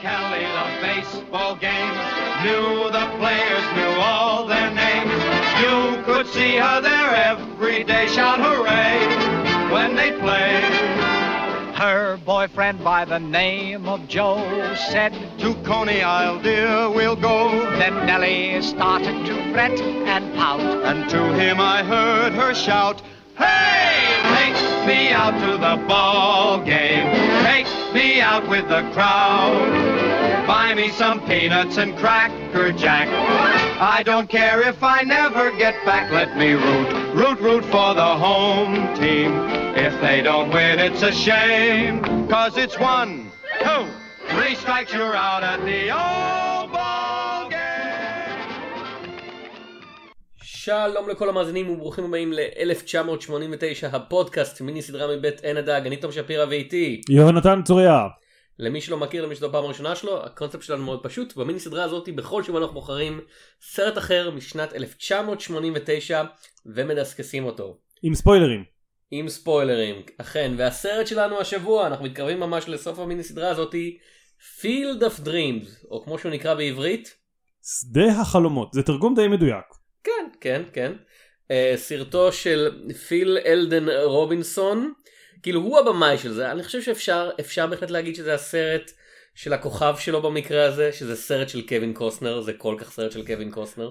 Kelly the baseball games. Knew the players, knew all their names. You could see her there every day, shout hooray when they played. Her boyfriend by the name of Joe said, To Coney Isle, dear, we'll go. Then Nellie started to fret and pout. And to him I heard her shout, Hey, take me out to the ball game. Out with the crowd. Buy me some peanuts and cracker jack. I don't care if I never get back. Let me root, root, root for the home team. If they don't win, it's a shame. Cause it's one, two, three strikes, you're out at the old ball game. שלום לכל המאזינים וברוכים הבאים ל-1989 הפודקאסט מיני סדרה מבית עין הדג אני תום שפירא ואיתי יונתן צוריה. למי שלא מכיר למי שזו הפעם הראשונה שלו הקונספט שלנו מאוד פשוט במיני סדרה הזאת בכל שבוע אנחנו בוחרים סרט אחר משנת 1989 ומדסקסים אותו עם ספוילרים. עם ספוילרים אכן והסרט שלנו השבוע אנחנו מתקרבים ממש לסוף המיני סדרה הזאתי Field of Dreams או כמו שהוא נקרא בעברית שדה החלומות זה תרגום די מדויק. כן, כן, כן. Uh, סרטו של פיל אלדן רובינסון, כאילו הוא הבמאי של זה, אני חושב שאפשר אפשר בהחלט להגיד שזה הסרט של הכוכב שלו במקרה הזה, שזה סרט של קווין קוסטנר, זה כל כך סרט של קווין קוסטנר.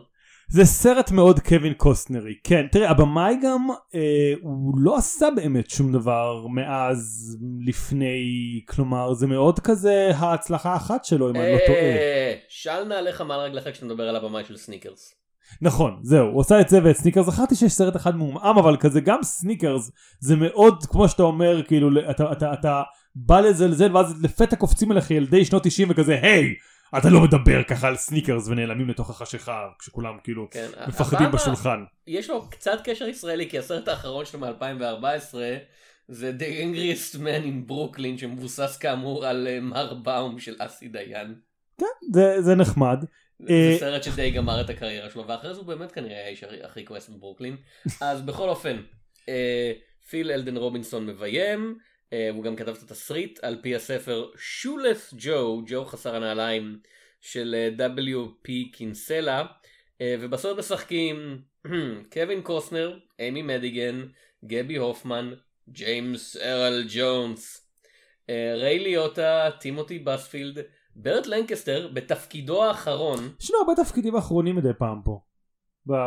זה סרט מאוד קווין קוסטנרי כן תראה הבמאי גם אה, הוא לא עשה באמת שום דבר מאז לפני כלומר זה מאוד כזה ההצלחה האחת שלו אם אני לא טועה. אה, של נעליך מעל רגליך כשאתה מדבר על הבמאי של סניקרס. נכון זהו הוא עשה את זה ואת סניקרס זכרתי שיש סרט אחד מעומעם אבל כזה גם סניקרס זה מאוד כמו שאתה אומר כאילו אתה, אתה, אתה בא לזלזל ואז לפתע קופצים אליך ילדי שנות 90 וכזה היי אתה לא מדבר ככה על סניקרס ונעלמים לתוך החשיכה כשכולם כאילו כן, מפחדים בשולחן. יש לו קצת קשר ישראלי כי הסרט האחרון שלו מ-2014 זה The Angriest Man in Brooklyn שמבוסס כאמור על אה, מר באום של אסי דיין. כן זה, זה נחמד. אה, זה סרט שדי גמר את הקריירה שלו ואחרי זה הוא באמת כנראה האיש הכי כועס בברוקלין. אז בכל אופן אה, פיל אלדן רובינסון מביים אה, הוא גם כתב את התסריט על פי הספר שולף ג'ו ג'ו חסר הנעליים של W.P. קינסלה ובסרט משחקים קווין קוסנר איימי מדיגן גבי הופמן ג'יימס ארל ג'ונס ריי ליוטה טימותי בוספילד ברט לנקסטר בתפקידו האחרון יש לו הרבה תפקידים אחרונים מדי פעם פה.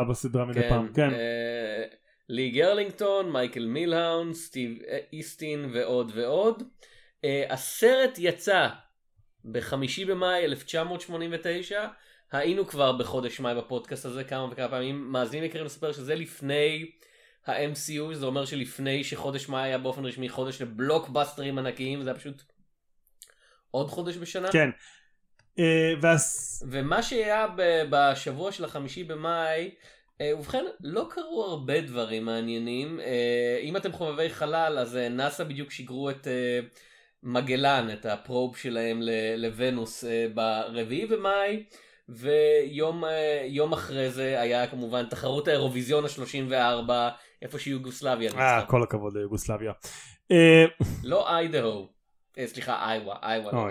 בסדרה מדי פעם כן. אה, לי גרלינגטון, מייקל מילהאון, סטיב איסטין ועוד ועוד. אה, הסרט יצא בחמישי במאי 1989. היינו כבר בחודש מאי בפודקאסט הזה כמה וכמה פעמים. מאזינים יקרים לספר שזה לפני ה-MCU, זה אומר שלפני שחודש מאי היה באופן רשמי חודש לבלוקבאסטרים ענקיים, זה היה פשוט עוד חודש בשנה. כן. אה, והס... ומה שהיה בשבוע של החמישי במאי, אה, ובכן, לא קרו הרבה דברים מעניינים. אה, אם אתם חובבי חלל, אז אה, נאסא בדיוק שיגרו את אה, מגלן, את הפרוב שלהם לוונוס אה, ברביעי במאי, ויום יום אחרי זה היה כמובן תחרות האירוויזיון ה-34, איפה שיוגוסלביה אה. כל הכבוד ליוגוסלביה. לא איידהו, סליחה, איווה, איווה לא.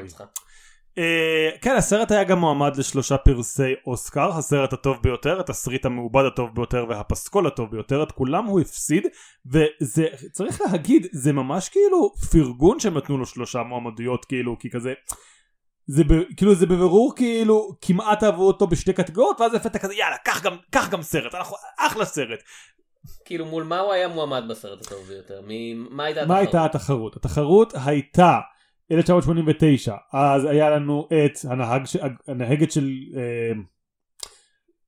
אה, כן הסרט היה גם מועמד לשלושה פרסי אוסקר הסרט הטוב ביותר התסריט המעובד הטוב ביותר והפסקול הטוב ביותר את כולם הוא הפסיד וזה צריך להגיד זה ממש כאילו פרגון שהם נתנו לו שלושה מועמדויות כאילו כי כזה זה ב, כאילו זה בבירור כאילו כמעט אהבו אותו בשתי קטגוריות ואז לפתע כזה יאללה קח גם קח גם סרט אנחנו אחלה סרט כאילו מול מה הוא היה מועמד בסרט הטוב ביותר? מה הייתה מה התחרות? הייתה התחרות התחרות הייתה 1989 אז היה לנו את הנהג ש... הנהגת של אה,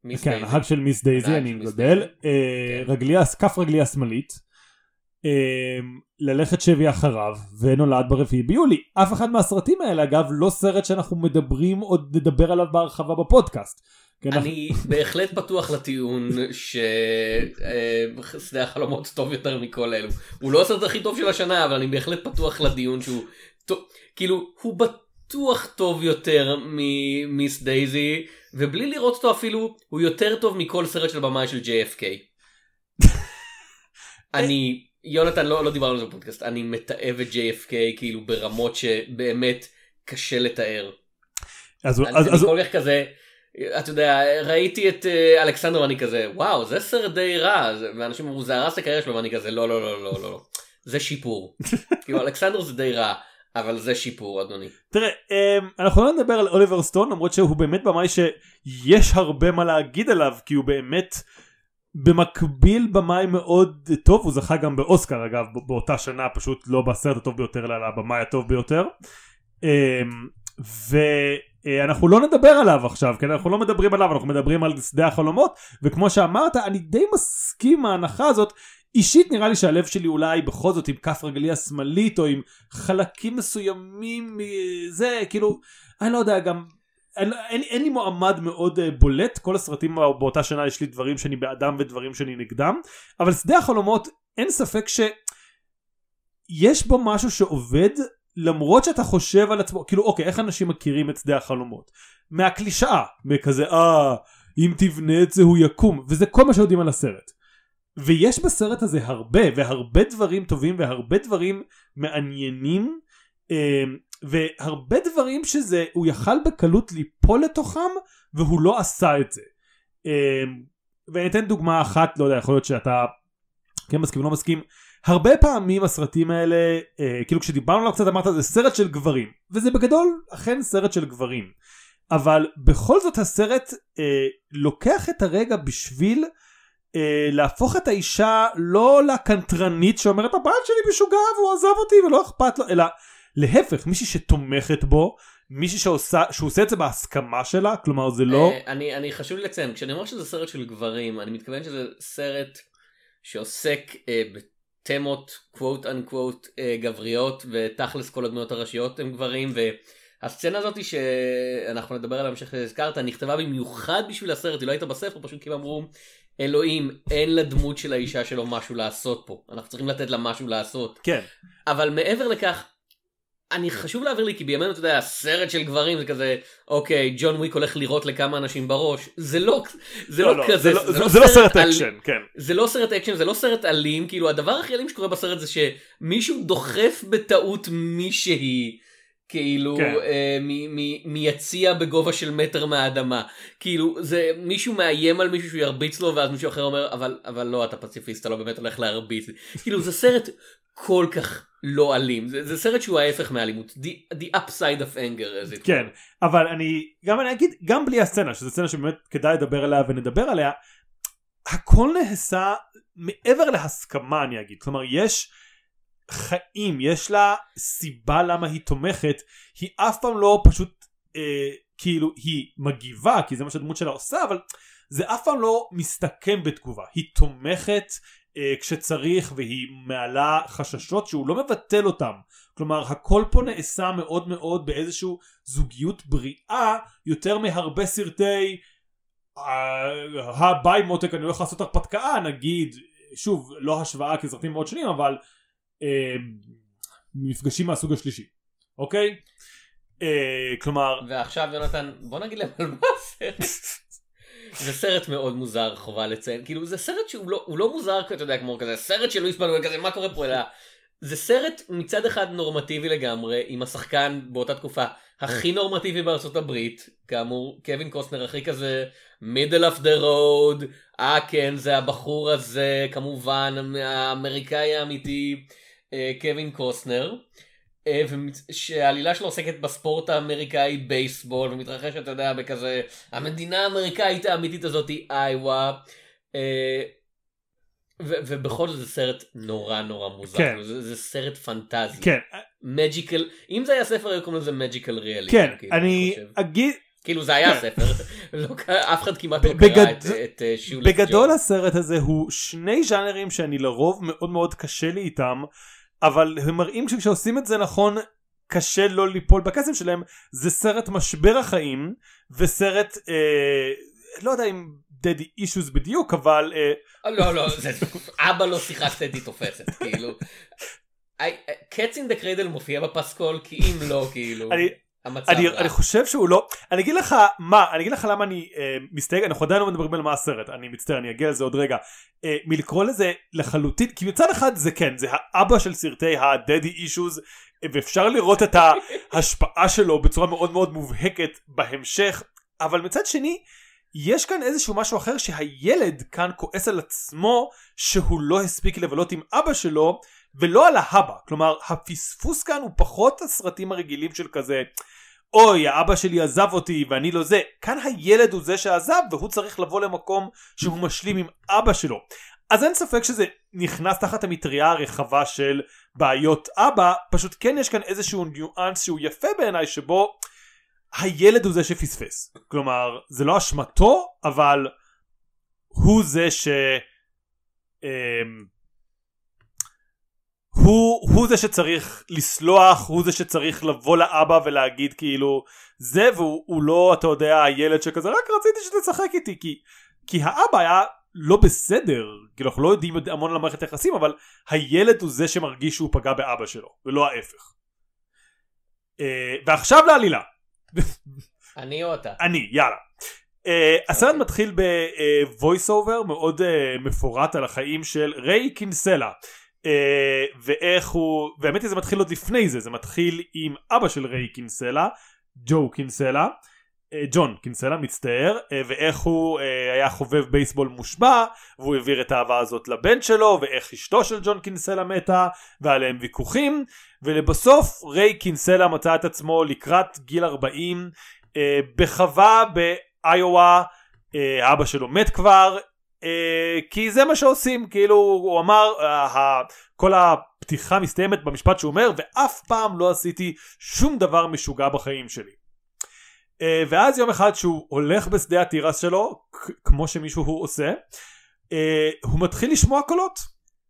מיס כן, דייזי. הנהג של מיס דייזי, אני מגדל. אה, כן. רגליה, כף רגליה שמאלית, אה, ללכת שבי אחריו, ונולד ברביעי ביולי. אף אחד מהסרטים האלה, אגב, לא סרט שאנחנו מדברים, עוד נדבר עליו בהרחבה בפודקאסט. כן, אני בהחלט פתוח לטיעון ששדה החלומות טוב יותר מכל אלו. הוא לא הסרט הכי טוב של השנה, אבל אני בהחלט פתוח לדיון שהוא... כאילו, הוא בטוח טוב יותר ממיס דייזי, ובלי לראות אותו אפילו, הוא יותר טוב מכל סרט של במאי של JFK. אני, יונתן לא, לא דיברנו על זה בפודקאסט, אני מתעב את JFK כאילו ברמות שבאמת קשה לתאר. אז, אני אז, אני אז, כל כך כזה, אתה יודע, ראיתי את אה, אלכסנדר ואני כזה, וואו, זה סרט די רע, ואנשים אמרו, זה הרס את הקריירה שלו, ואני כזה, לא, לא, לא, לא, לא, לא, זה שיפור. כאילו, אלכסנדר זה די רע, אבל זה שיפור, אדוני. תראה, אמ, אנחנו לא נדבר על אוליבר סטון למרות שהוא באמת במאי שיש הרבה מה להגיד עליו כי הוא באמת במקביל במאי מאוד טוב הוא זכה גם באוסקר אגב באותה שנה פשוט לא בסרט הטוב ביותר אלא במאי הטוב ביותר. אמ, ואנחנו לא נדבר עליו עכשיו כן? אנחנו לא מדברים עליו אנחנו מדברים על שדה החלומות וכמו שאמרת אני די מסכים ההנחה הזאת. אישית נראה לי שהלב שלי אולי בכל זאת עם כף רגלי השמאלית או עם חלקים מסוימים זה כאילו אני לא יודע גם אין, אין, אין לי מועמד מאוד uh, בולט. כל הסרטים באותה שנה יש לי דברים שאני בעדם ודברים שאני נגדם. אבל שדה החלומות אין ספק שיש בו משהו שעובד למרות שאתה חושב על עצמו כאילו אוקיי איך אנשים מכירים את שדה החלומות מהקלישאה מכזה אה אם תבנה את זה הוא יקום וזה כל מה שיודעים על הסרט ויש בסרט הזה הרבה והרבה דברים טובים והרבה דברים מעניינים אה, והרבה דברים שזה הוא יכל בקלות ליפול לתוכם והוא לא עשה את זה. אה, ואני אתן דוגמה אחת לא יודע יכול להיות שאתה כן מסכים לא מסכים הרבה פעמים הסרטים האלה אה, כאילו כשדיברנו עליו קצת אמרת זה סרט של גברים. וזה בגדול אכן סרט של גברים. אבל בכל זאת הסרט אה, לוקח את הרגע בשביל אה, להפוך את האישה לא לקנטרנית שאומרת הבעל שלי משוגע והוא עזב אותי ולא אכפת לו אלא להפך מישהי שתומכת בו מישהי שעושה שהוא עושה את זה בהסכמה שלה כלומר זה לא אה, אני, אני חשוב לציין, כשאני אומר שזה סרט של גברים, אני מתכוון שזה סרט שעוסק אה, בתמות קוואט אנקוואט אה, גבריות, ותכלס כל הדמויות הראשיות הם גברים, והסצנה הזאת שאנחנו נדבר עליה בהמשך שהזכרת, נכתבה במיוחד בשביל הסרט, היא לא הייתה בספר, פשוט כי אמרו, אלוהים, אין לדמות של האישה שלו משהו לעשות פה, אנחנו צריכים לתת לה משהו לעשות. כן אבל מעבר לכך, אני חשוב להעביר לי כי בימינו אתה יודע סרט של גברים זה כזה אוקיי ג'ון וויק הולך לירות לכמה אנשים בראש. זה לא זה לא, לא, כזה זה לא- זה- זה לא סרט אקשן כן. זה לא סרט אקשן זה לא סרט אלים. כאילו הדבר הכי אלים שקורה בסרט זה שמישהו דוחף בטעות מישהי כאילו כן. אה, מ- מ- מיציע בגובה של מטר מהאדמה. כאילו זה מישהו מאיים על מישהו שהוא ירביץ לו ואז מישהו אחר אומר אבל אבל לא אתה פציפיסט אתה לא באמת הולך להרביץ כאילו זה סרט כל כך לא אלים. זה, זה סרט שהוא ההפך מאלימות the, the upside of anger as it כן אבל אני גם אני אגיד גם בלי הסצנה שזו סצנה שבאמת כדאי לדבר עליה ונדבר עליה הכל נעשה מעבר להסכמה אני אגיד. כלומר יש חיים יש לה סיבה למה היא תומכת היא אף פעם לא פשוט אה, כאילו היא מגיבה כי זה מה שהדמות שלה עושה אבל זה אף פעם לא מסתכם בתגובה. היא תומכת אה, כשצריך והיא מעלה חששות שהוא לא מבטל אותם. כלומר הכל פה נעשה מאוד מאוד באיזשהו זוגיות בריאה יותר מהרבה סרטי אה, הביי מותק אני הולך לעשות הרפתקה נגיד. שוב לא השוואה כי סרטים מאוד שונים אבל אה, מפגשים מהסוג השלישי אוקיי? אה, כלומר ועכשיו יונתן בוא נגיד להם על מה הסרט. זה סרט מאוד מוזר חובה לציין. כאילו זה סרט שהוא לא, לא מוזר אתה יודע כמו כזה סרט של לואיס בנואל כזה מה קורה פה? אלא זה סרט מצד אחד נורמטיבי לגמרי עם השחקן באותה תקופה הכי נורמטיבי בארצות הברית כאמור קווין קוסטנר הכי כזה middle of the road אה כן זה הבחור הזה כמובן האמריקאי האמיתי קווין קוסטנר. אה, שהעלילה שלו עוסקת בספורט האמריקאי בייסבול ומתרחשת אתה יודע בכזה המדינה האמריקאית האמיתית הזאת היא איווה. אה, ו- ובכל זאת זה סרט נורא נורא מוזר כן. כאילו, זה, זה סרט פנטזי כן מג'יקל אם זה היה ספר היו קוראים לזה מג'יקל ריאלי כן אני אגיד כאילו זה היה כן. ספר לא אף אחד כמעט לא בגד- קרא את, את אה, שיולס בגדול ג'ו. הסרט הזה הוא שני ז'אנרים שאני לרוב מאוד מאוד קשה לי איתם אבל הם מראים שכשעושים את זה נכון קשה לא ליפול בקסם שלהם זה סרט משבר החיים וסרט אה, לא יודע אם daddy issues בדיוק אבל אה, לא לא זה אבא לא שיחקת איתי תופסת כאילו. Cat's in the Cradle מופיע בפסקול כי אם לא כאילו אני, המצב אני, רע. אני חושב שהוא לא אני אגיד לך מה אני אגיד לך למה אני אה, מסתייג אנחנו עדיין לא מדברים על מה הסרט אני מצטער אני אגיע לזה עוד רגע אה, מלקרוא לזה לחלוטין כי מצד אחד זה כן זה האבא של סרטי ה daddy issues ואפשר לראות את ההשפעה שלו בצורה מאוד מאוד מובהקת בהמשך, אבל מצד שני, יש כאן איזשהו משהו אחר שהילד כאן כועס על עצמו שהוא לא הספיק לבלות עם אבא שלו ולא על האבא. כלומר, הפספוס כאן הוא פחות הסרטים הרגילים של כזה אוי האבא שלי עזב אותי ואני לא זה. כאן הילד הוא זה שעזב והוא צריך לבוא למקום שהוא משלים עם אבא שלו. אז אין ספק שזה נכנס תחת המטריה הרחבה של בעיות אבא פשוט כן יש כאן איזשהו ניואנס שהוא יפה בעיניי שבו הילד הוא זה שפספס. כלומר זה לא אשמתו אבל הוא זה ש... אמ, הוא, הוא זה שצריך לסלוח, הוא זה שצריך לבוא לאבא ולהגיד כאילו זה והוא לא אתה יודע הילד שכזה רק רציתי שתשחק איתי כי, כי האבא היה לא בסדר כאילו אנחנו לא יודעים המון על המערכת היחסים אבל הילד הוא זה שמרגיש שהוא פגע באבא שלו ולא ההפך. Uh, ועכשיו לעלילה. אני או אתה? אני יאללה. Uh, הסרט okay. מתחיל בvoice over מאוד uh, מפורט על החיים של ריי קינסלה. Uh, ואיך הוא, והאמת היא זה מתחיל עוד לפני זה, זה מתחיל עם אבא של ריי קינסלה, ג'ו קינסלה, uh, ג'ון קינסלה מצטער, uh, ואיך הוא היה חובב בייסבול מושבע, והוא העביר את האהבה הזאת לבן שלו, ואיך אשתו של ג'ון קינסלה מתה, ועליהם ויכוחים, ולבסוף ריי קינסלה מצא את עצמו לקראת גיל 40 uh, בחווה באיואה, אבא שלו מת כבר, אה, כי זה מה שעושים כאילו הוא אמר אה, כל הפתיחה מסתיימת במשפט שהוא אומר ואף פעם לא עשיתי שום דבר משוגע בחיים שלי. אה, ואז יום אחד שהוא הולך בשדה התירס שלו כמו שמישהו עושה הוא מתחיל לשמוע קולות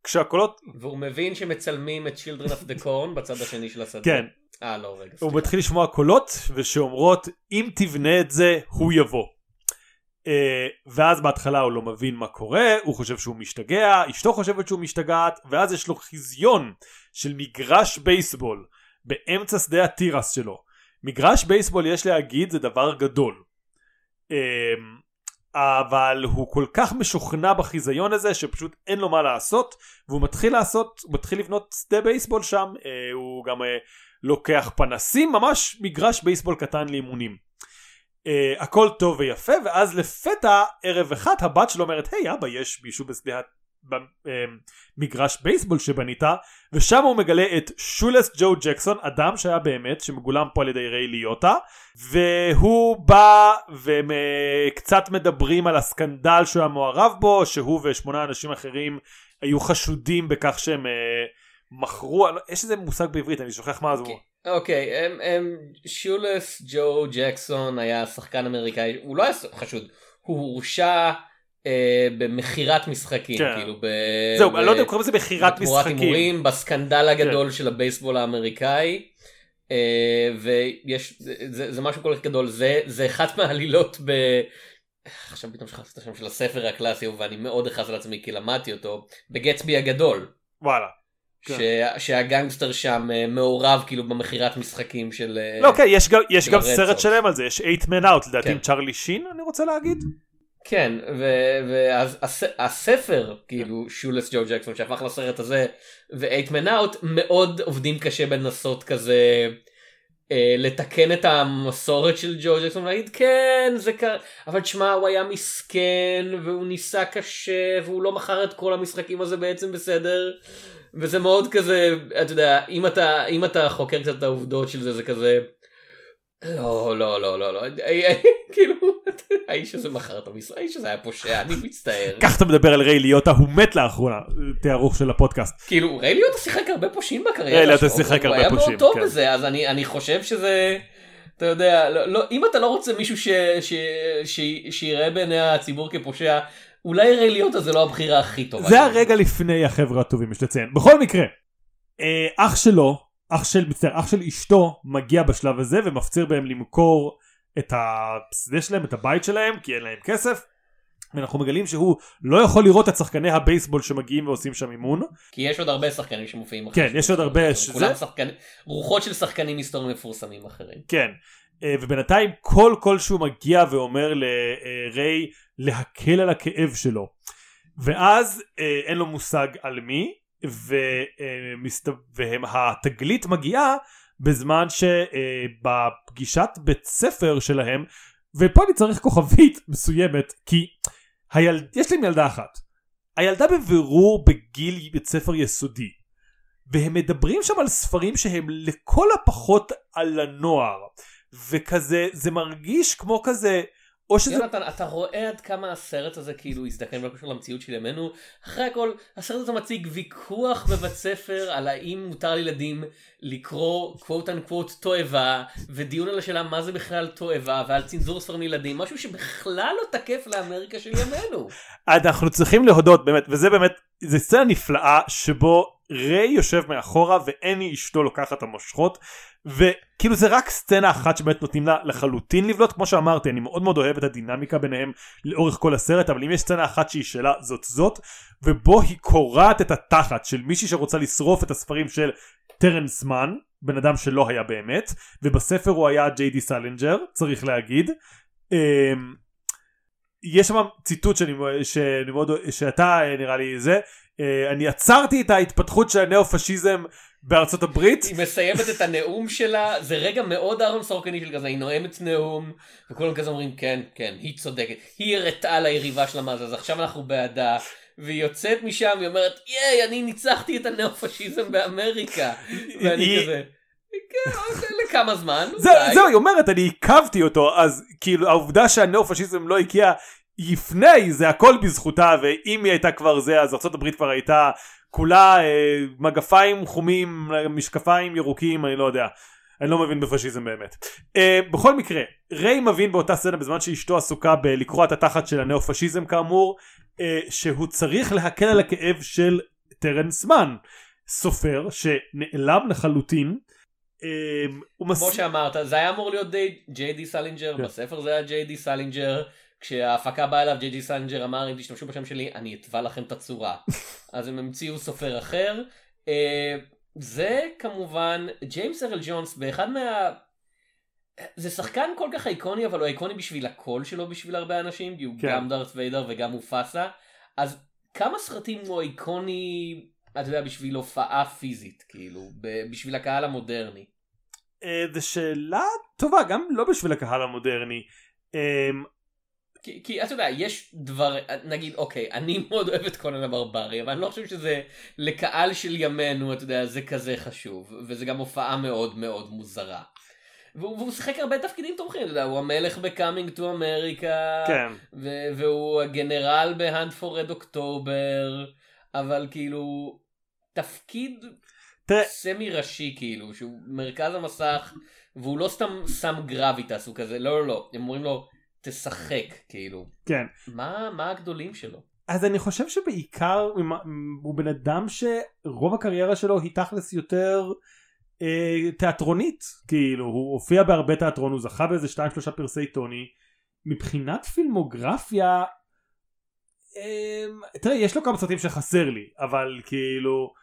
כשהקולות והוא מבין שמצלמים את Children of the Corn בצד השני של השדה. כן. אה לא רגע. הוא מתחיל לשמוע קולות ושאומרות אם תבנה את זה הוא יבוא. Uh, ואז בהתחלה הוא לא מבין מה קורה, הוא חושב שהוא משתגע, אשתו חושבת שהוא משתגעת, ואז יש לו חזיון של מגרש בייסבול באמצע שדה התירס שלו. מגרש בייסבול יש להגיד זה דבר גדול. Uh, אבל הוא כל כך משוכנע בחיזיון הזה שפשוט אין לו מה לעשות והוא מתחיל לעשות, הוא מתחיל לבנות שדה בייסבול שם, uh, הוא גם uh, לוקח פנסים, ממש מגרש בייסבול קטן לאימונים. Uh, הכל טוב ויפה ואז לפתע ערב אחד הבת שלו אומרת היי אבא יש מישהו בשדה במגרש בייסבול שבנית ושם הוא מגלה את שולס ג'ו ג'קסון אדם שהיה באמת שמגולם פה על ידי ריי ליוטה והוא בא וקצת מדברים על הסקנדל שהוא היה מעורב בו שהוא ושמונה אנשים אחרים היו חשודים בכך שהם uh, מכרו יש איזה מושג בעברית אני שוכח מה זה. הוא אוקיי, שולס ג'ו ג'קסון היה שחקן אמריקאי, הוא לא היה חשוד, הוא הורשע אה, במכירת משחקים, כן. כאילו ב... זהו, אני לא יודע אם קוראים לזה מכירת משחקים. הימורים, בסקנדל הגדול כן. של הבייסבול האמריקאי. אה, ויש, זה, זה, זה משהו כל כך גדול, זה, זה אחת מהעלילות ב... עכשיו פתאום שכחתי את השם של הספר הקלאסי ואני מאוד אחז על עצמי כי למדתי אותו, בגצבי הגדול. וואלה. כן. ש... שהגנגסטר שם אה, מעורב כאילו במכירת משחקים של אה, לא כן יש גם יש גם סרט שלם על זה יש 8 man out לדעתי עם כן. צ'רלי שין אני רוצה להגיד. כן והספר כאילו שולס ג'ו ג'קסון שהפך לסרט הזה ו-8 man out מאוד עובדים קשה בנסות כזה. אה, לתקן את המסורת של ג'ו ג'קסון ולהגיד כן זה קרה אבל תשמע הוא היה מסכן והוא ניסה קשה והוא לא מכר את כל המשחקים הזה בעצם בסדר וזה מאוד כזה, אתה יודע, אם אתה, אם אתה חוקר קצת את העובדות של זה, זה כזה, לא, לא, לא, לא, לא, כאילו, האיש הזה מכר את המשרה, האיש הזה היה פושע, אני מצטער. כך אתה מדבר על ריי ליוטה, הוא מת לאחרונה, תיארוך של הפודקאסט. כאילו, ריי ליוטה שיחק הרבה פושעים בקריירה שלו, ריי ליוטה שיחק הרבה פושעים, הוא היה מאוד טוב כן. בזה, אז אני חושב שזה... אתה יודע, לא, לא, אם אתה לא רוצה מישהו שיראה בעיני הציבור כפושע, אולי ריי ליוטה זה לא הבחירה הכי טובה. זה הרגע לפני החבר'ה הטובים יש לציין. בכל מקרה, אה, אח שלו, אח של, מצטער, אח של אשתו מגיע בשלב הזה ומפציר בהם למכור את השדה שלהם, את הבית שלהם, כי אין להם כסף. ואנחנו מגלים שהוא לא יכול לראות את שחקני הבייסבול שמגיעים ועושים שם אימון. כי יש עוד הרבה שחקנים שמופיעים. כן, יש עוד הרבה. שזה... כולם שחקנים, רוחות של שחקנים היסטוריים מפורסמים אחרים. כן, ובינתיים כל קול שהוא מגיע ואומר לריי להקל על הכאב שלו. ואז אה, אין לו מושג על מי והתגלית מגיעה בזמן שבפגישת בית ספר שלהם ופה אני צריך כוכבית מסוימת כי היל... יש להם ילדה אחת. הילדה בבירור בגיל בית ספר יסודי. והם מדברים שם על ספרים שהם לכל הפחות על הנוער וכזה זה מרגיש כמו כזה או שזה... יונתן, אתה רואה עד כמה הסרט הזה כאילו הזדקן קשור למציאות של ימינו? אחרי הכל, הסרט הזה מציג ויכוח בבית ספר על האם מותר לילדים לקרוא קוואט אנקוואט תועבה, ודיון על השאלה מה זה בכלל תועבה, ועל צנזור ספרים לילדים, משהו שבכלל לא תקף לאמריקה של ימינו. אנחנו צריכים להודות באמת, וזה באמת, זה סצנה נפלאה שבו ריי יושב מאחורה ואני אשתו לוקחת את המושכות וכאילו זה רק סצנה אחת שבאמת נותנים לה לחלוטין לבלוט כמו שאמרתי אני מאוד מאוד אוהב את הדינמיקה ביניהם לאורך כל הסרט אבל אם יש סצנה אחת שהיא שאלה זאת זאת ובו היא קורעת את התחת של מישהי שרוצה לשרוף את הספרים של טרנס מן בן אדם שלא היה באמת ובספר הוא היה ג'יי די סלינג'ר צריך להגיד. אמ, יש שם ציטוט שאני, שאני מאוד, שאתה נראה לי זה אה, אני עצרתי את ההתפתחות של הנאו-פשיזם בארצות הברית. היא מסיימת את הנאום שלה, זה רגע מאוד אהרון סורקני של כזה, היא נואמת נאום, וכולם כזה אומרים כן, כן, היא צודקת, היא הראתה ליריבה שלה מה זה, אז עכשיו אנחנו בעדה. והיא יוצאת משם, היא אומרת, ייי, אני ניצחתי את הנאו-פשיזם באמריקה. ואני כזה... כן, אוקיי, לכמה זמן, זהו, היא אומרת, אני עיכבתי אותו, אז כאילו העובדה שהנאו-פשיזם לא הגיע לפני זה הכל בזכותה ואם היא הייתה כבר זה אז ארה"ב כבר הייתה כולה אה, מגפיים חומים משקפיים ירוקים אני לא יודע אני לא מבין בפשיזם באמת. אה, בכל מקרה ריי מבין באותה סצנה בזמן שאשתו עסוקה בלקרוע את התחת של הנאו פשיזם כאמור אה, שהוא צריך להקל על הכאב של טרנס מן סופר שנעלם לחלוטין. אה, כמו מס... שאמרת זה היה אמור להיות די ג'יי די סלינג'ר כן. בספר זה היה ג'יי די סלינג'ר כשההפקה באה אליו, ג'יי די סלינג'ר אמר אם תשתמשו בשם שלי אני אתבע לכם את הצורה. אז הם המציאו סופר אחר. אה, זה כמובן ג'יימס ארל ג'ונס באחד מה... זה שחקן כל כך איקוני אבל הוא איקוני בשביל הקול שלו בשביל הרבה אנשים כי הוא כן. גם דארת ויידר וגם מופאסה אז כמה סרטים הוא איקוני אתה יודע בשביל הופעה פיזית כאילו בשביל הקהל המודרני. אה, זו שאלה טובה גם לא בשביל הקהל המודרני. אמ, כי, כי אתה יודע, יש דבר, נגיד, אוקיי, אני מאוד אוהב את קונן הברברי, אבל אני לא חושב שזה לקהל של ימינו, אתה יודע, זה כזה חשוב, וזה גם הופעה מאוד מאוד מוזרה. והוא, והוא שיחק הרבה תפקידים תומכים, אתה יודע, הוא המלך ב Coming to America, כן. והוא הגנרל ב Hunt for Red October, אבל כאילו, תפקיד תראה... סמי ראשי כאילו, שהוא מרכז המסך, והוא לא סתם שם גרביטס, הוא כזה, לא לא לא, הם אומרים לו, תשחק כאילו. כן. מה, מה הגדולים שלו? אז אני חושב שבעיקר הוא בן אדם שרוב הקריירה שלו היא תכלס יותר אה, תיאטרונית כאילו הוא הופיע בהרבה תיאטרון הוא זכה באיזה 2-3 פרסי טוני מבחינת פילמוגרפיה אה, תראה יש לו כמה סרטים שחסר לי אבל כאילו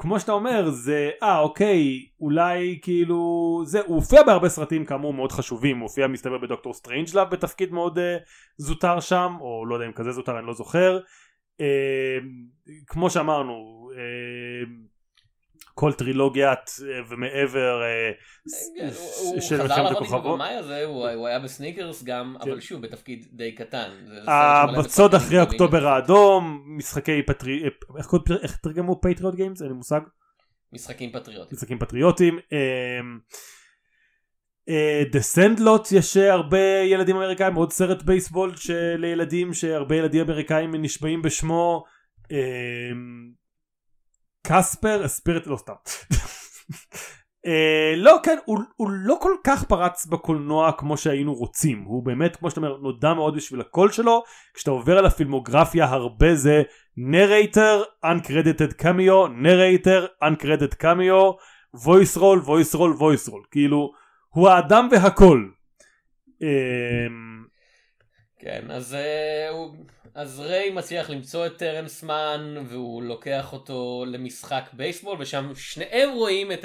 כמו שאתה אומר זה אה אוקיי אולי כאילו זה הוא הופיע בהרבה סרטים כאמור מאוד חשובים. הוא הופיע מסתבר בדוקטור סטרנג'לאב בתפקיד מאוד אה, זוטר שם או לא יודע אם כזה זוטר אני לא זוכר. אה, כמו שאמרנו אה, כל טרילוגיית אה, ומעבר אה, כן, של מלחמת הכוכבות. הוא היה בסניקרס גם, כן. אבל שוב בתפקיד די קטן. המצוד אחרי אוקטובר האדום, משחקי פטרי... איך תרגמו Patriot Games? אין לי מושג. משחקים פטריוטים. משחקים פטריוטים. The Sandlot יש הרבה ילדים אמריקאים עוד סרט בייסבול של ילדים שהרבה ילדים אמריקאים נשבעים בשמו קספר ה spirit לא סתם. אה, לא כן הוא, הוא לא כל כך פרץ בקולנוע כמו שהיינו רוצים הוא באמת כמו שאתה אומר נודע מאוד בשביל הקול שלו כשאתה עובר על הפילמוגרפיה הרבה זה narrator uncredited cameo narrator uncredited cameo voice role voice role voice role כאילו הוא האדם והקול. אה, כן אז אה, הוא אז ריי מצליח למצוא את טרנס מן והוא לוקח אותו למשחק בייסבול ושם שניהם רואים את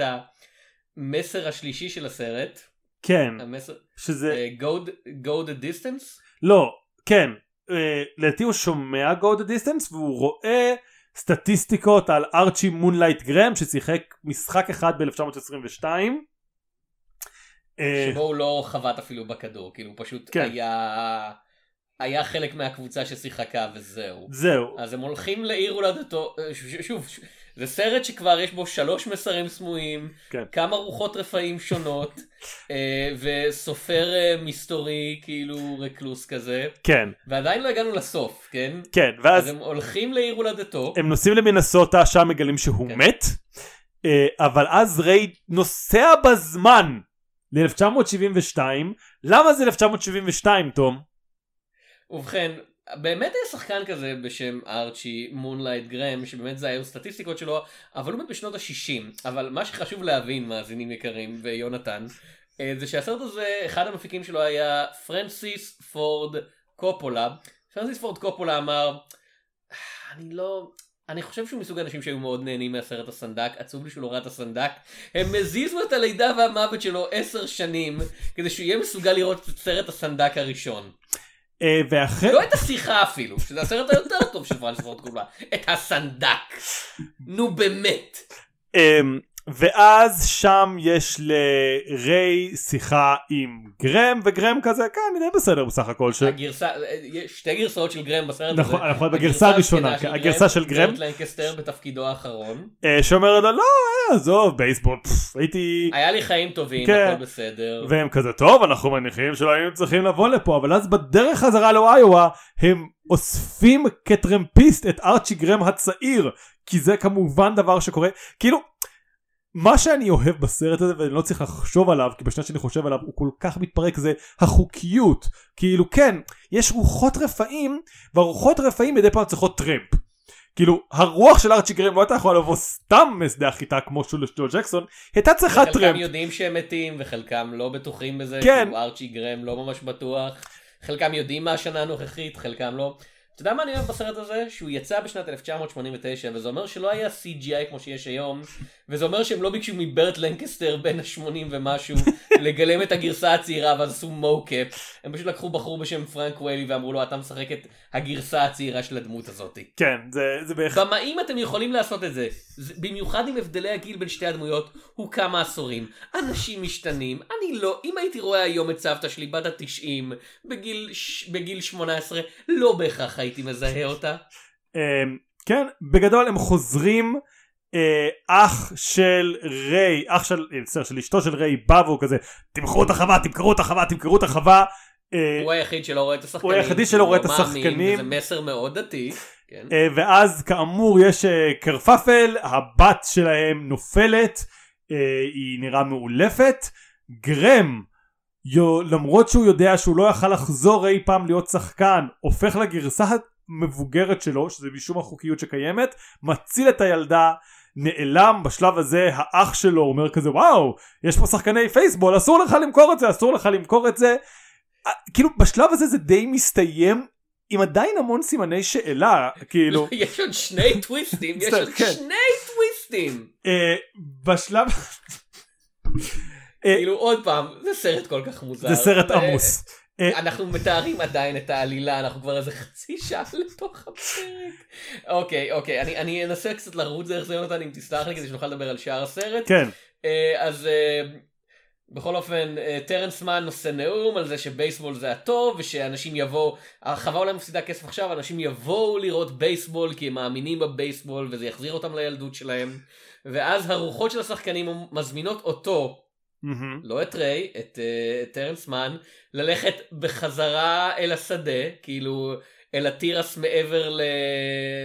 המסר השלישי של הסרט. כן. המסר, שזה... Uh, go, go the distance? לא, כן. Uh, לדעתי הוא שומע go the distance והוא רואה סטטיסטיקות על ארצ'י מונלייט גרם ששיחק משחק אחד ב-1922. אה, שבו הוא לא חבט אפילו בכדור, כאילו הוא פשוט כן. היה... היה חלק מהקבוצה ששיחקה וזהו. זהו. אז הם הולכים לעיר הולדתו, אה, שוב, זה סרט שכבר יש בו שלוש מסרים סמויים, כן. כמה רוחות רפאים שונות, אה, וסופר אה, מסתורי כאילו רקלוס כזה, כן, ועדיין לא הגענו לסוף, כן? כן, אז ואז הם הולכים לעיר הולדתו, הם נוסעים למינסוטה, שם מגלים שהוא כן. מת, אבל אז ריי נוסע בזמן ל-1972. למה זה 1972, תום? ובכן, באמת היה שחקן כזה בשם ארצ'י מונלייט גרם, שבאמת זה היו סטטיסטיקות שלו, אבל הוא מת בשנות ה-60. אבל מה שחשוב להבין, מאזינים יקרים ויונתן, אה, זה שהסרט הזה, אחד המפיקים שלו היה פרנסיס פורד קופולה. פרנסיס פורד קופולה אמר, אני לא... אני חושב שהוא מסוג האנשים שהיו מאוד נהנים מהסרט הסנדק, עצוב לי שהוא לא ראה את הסנדק. הם הזיזו את הלידה והמוות שלו עשר שנים, כדי שהוא יהיה מסוגל לראות את סרט הסנדק הראשון. אה, ואחרי... לא את השיחה אפילו, שזה הסרט היותר טוב של פרנסיס פורד קופולה, את הסנדק. נו באמת. ואז שם יש לריי שיחה עם גרם, וגרם כזה, כן, אני די בסדר בסך הכל. ש... הגרסה, יש שתי גרסאות של גרם בסרט נכון, הזה. נכון, בגרסה הראשונה, כן, הגרסה של גרם. ברט לנקסטר בתפקידו האחרון. אה, שאומר לו, לא, אה, עזוב, בייסבול, הייתי... היה לי חיים טובים, כן. הכל בסדר. והם כזה, טוב, אנחנו מניחים שלא היינו צריכים לבוא לפה, אבל אז בדרך חזרה לאיואה, הם אוספים כטרמפיסט את ארצ'י גרם הצעיר, כי זה כמובן דבר שקורה, כאילו, מה שאני אוהב בסרט הזה ואני לא צריך לחשוב עליו כי בשנייה שאני חושב עליו הוא כל כך מתפרק זה החוקיות כאילו כן יש רוחות רפאים והרוחות רפאים מדי פעם צריכות טרמפ כאילו הרוח של ארצ'י גרם לא הייתה יכולה לבוא סתם משדה החיטה כמו של ג'ו ג'קסון הייתה צריכה חלקם טרמפ יודעים שהם מתים וחלקם לא בטוחים בזה, כן. כאילו ארצ'י גרם לא ממש בטוח, חלקם יודעים מה השנה הנוכחית, חלקם לא. אתה יודע מה אני אוהב בסרט הזה? שהוא יצא בשנת 1989 וזה אומר שלא היה CGI כמו שיש היום וזה אומר שהם לא ביקשו מברט לנקסטר בן ה-80 ומשהו לגלם את הגרסה הצעירה ואז עשו מוקאפ הם פשוט לקחו בחור בשם פרנק ווילי ואמרו לו אתה משחק את הגרסה הצעירה של הדמות הזאת. כן זה, זה בהחלט במאים אתם יכולים לעשות את זה, זה- במיוחד עם הבדלי הגיל בין שתי הדמויות הוא כמה עשורים. אנשים משתנים, אני לא, אם הייתי רואה היום את סבתא שלי בת התשעים בגיל, ש- בגיל 18, לא בהכרח הייתי מזהה אותה. אמ, כן, בגדול הם חוזרים, אח של ריי, אח של, אה, בסדר, של אשתו של ריי בא והוא כזה, תמכרו את החווה, תמכרו את החווה, תמכרו את החווה. אה, הוא היחיד שלא רואה את השחקנים. הוא היחידי שלא רואה את מאמין, השחקנים. וזה מסר מאוד דתי. כן. אה, ואז כאמור יש אה, קרפפל, הבת שלהם נופלת, אה, היא נראה מאולפת. גרם, למרות שהוא יודע שהוא לא יכל לחזור אי פעם להיות שחקן, הופך לגרסה המבוגרת שלו, שזה משום החוקיות שקיימת, מציל את הילדה. נעלם בשלב הזה האח שלו אומר כזה וואו יש פה שחקני פייסבול אסור לך למכור את זה אסור לך למכור את זה אה, כאילו בשלב הזה זה די מסתיים עם עדיין המון סימני שאלה כאילו יש עוד שני טוויסטים, יש עוד כן. שני טוויסטים. אה, בשלב כאילו עוד פעם, זה סרט כל כך מוזר. זה סרט עמוס אנחנו מתארים עדיין את העלילה, אנחנו כבר איזה חצי שעה לתוך הפרק. אוקיי, אוקיי, אני, אני אנסה קצת לרוץ דרך זה יונתן, אם תסלח לי כדי שנוכל לדבר על שאר הסרט. כן אה, אז אה, בכל אופן, אה, טרנס מן עושה נאום על זה שבייסבול זה הטוב, ושאנשים יבואו, החווה אולי מפסידה כסף עכשיו, אנשים יבואו לראות בייסבול כי הם מאמינים בבייסבול, וזה יחזיר אותם לילדות שלהם. ואז הרוחות של השחקנים מזמינות אותו מהמם. לא את ריי, את, uh, את טרנס מן, ללכת בחזרה אל השדה, כאילו אל התירס מעבר ל...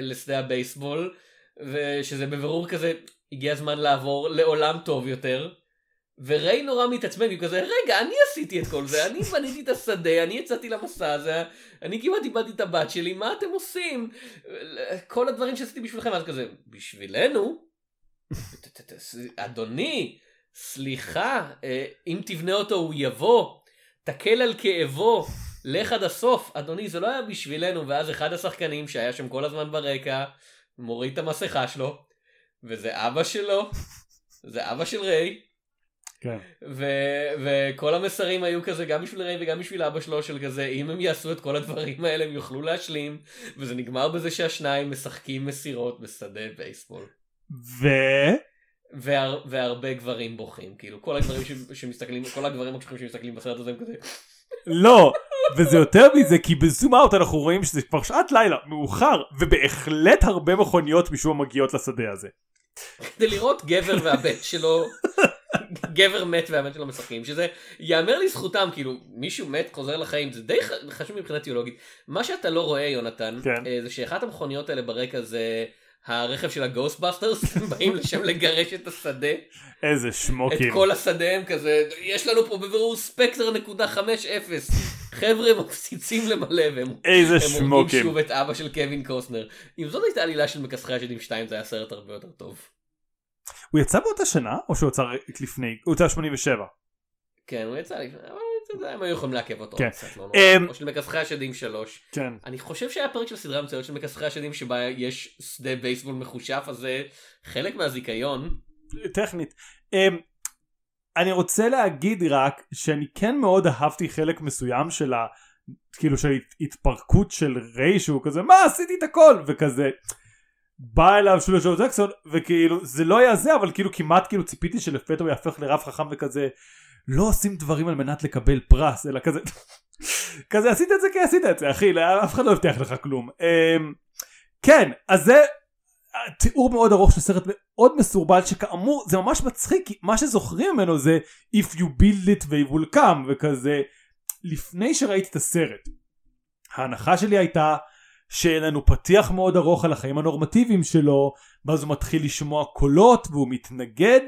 לשדה הבייסבול, ושזה בבירור כזה, הגיע הזמן לעבור לעולם טוב יותר. וריי נורא מתעצבן, הוא כזה, רגע, אני עשיתי את כל זה, אני בניתי את השדה, אני יצאתי למסע הזה, אני כמעט איבדתי את הבת שלי, מה אתם עושים? כל הדברים שעשיתי בשבילכם, אז כזה, בשבילנו? אדוני, סליחה, אה, אם תבנה אותו הוא יבוא, תקל על כאבו, לך עד הסוף. אדוני, זה לא היה בשבילנו, ואז אחד השחקנים שהיה שם כל הזמן ברקע, מוריד את המסכה שלו, וזה אבא שלו, זה אבא של ריי, כן. ו- וכל המסרים היו כזה גם בשביל ריי וגם בשביל אבא שלו של כזה אם הם יעשו את כל הדברים האלה הם יוכלו להשלים וזה נגמר בזה שהשניים משחקים מסירות בשדה בייסבול. והר- והרבה גברים בוכים כאילו כל הגברים ש- שמסתכלים כל הגברים הקשוחים שמסתכלים בסרט הזה הם כזה לא, וזה יותר מזה כי בזום אאוט אנחנו רואים שזה כבר שעת לילה, מאוחר, ובהחלט הרבה מכוניות משום מגיעות לשדה הזה. כדי לראות גבר והבן שלו גבר מת והבן שלו משחקים שזה יאמר לזכותם כאילו מישהו מת חוזר לחיים זה די חשוב מבחינה תיאולוגית מה שאתה לא רואה יונתן כן. אה, זה שאחת המכוניות האלה ברקע זה הרכב של ה Ghostbusters באים לשם לגרש את השדה איזה את שמוקים. כל השדה הם כזה יש לנו פה בבירור specter נקודה חמש אפס חבר'ה מפציצים למלא והם איזה הם הורגים. שוב את אבא של קווין קוסטנר אם זאת הייתה עלילה של מכסחי השדים 2 זה היה סרט הרבה יותר טוב. הוא יצא באותה שנה או שהוא יצא לפני? הוא יצא 87. כן הוא יצא לפני אבל אתה יודע, הם היו יכולים לעכב אותו כן. קצת, לא אמ, נורא. או של מכסחי השדים 3 כן. אני חושב שהיה פרק של סדרה מצוינת של מכסחי השדים שבה יש שדה בייסבול מחושף אז זה חלק מהזיכיון טכנית. Um, אני רוצה להגיד רק שאני כן מאוד אהבתי חלק מסוים של ה... כאילו של התפרקות של ריי שהוא כזה מה עשיתי את הכל וכזה בא אליו שולו ג'ו ג'קסון וכאילו זה לא היה זה אבל כאילו כמעט כאילו ציפיתי שלפתע הוא יהפך לרב חכם וכזה לא עושים דברים על מנת לקבל פרס אלא כזה כזה עשית את זה? כי עשית את זה אחי לא- אף אחד לא הבטיח לך כלום. um, כן אז זה תיאור מאוד ארוך של סרט מאוד מסורבל שכאמור זה ממש מצחיק כי מה שזוכרים ממנו זה If you build it they will come וכזה לפני שראיתי את הסרט ההנחה שלי הייתה שאין לנו פתיח מאוד ארוך על החיים הנורמטיביים שלו ואז הוא מתחיל לשמוע קולות והוא מתנגד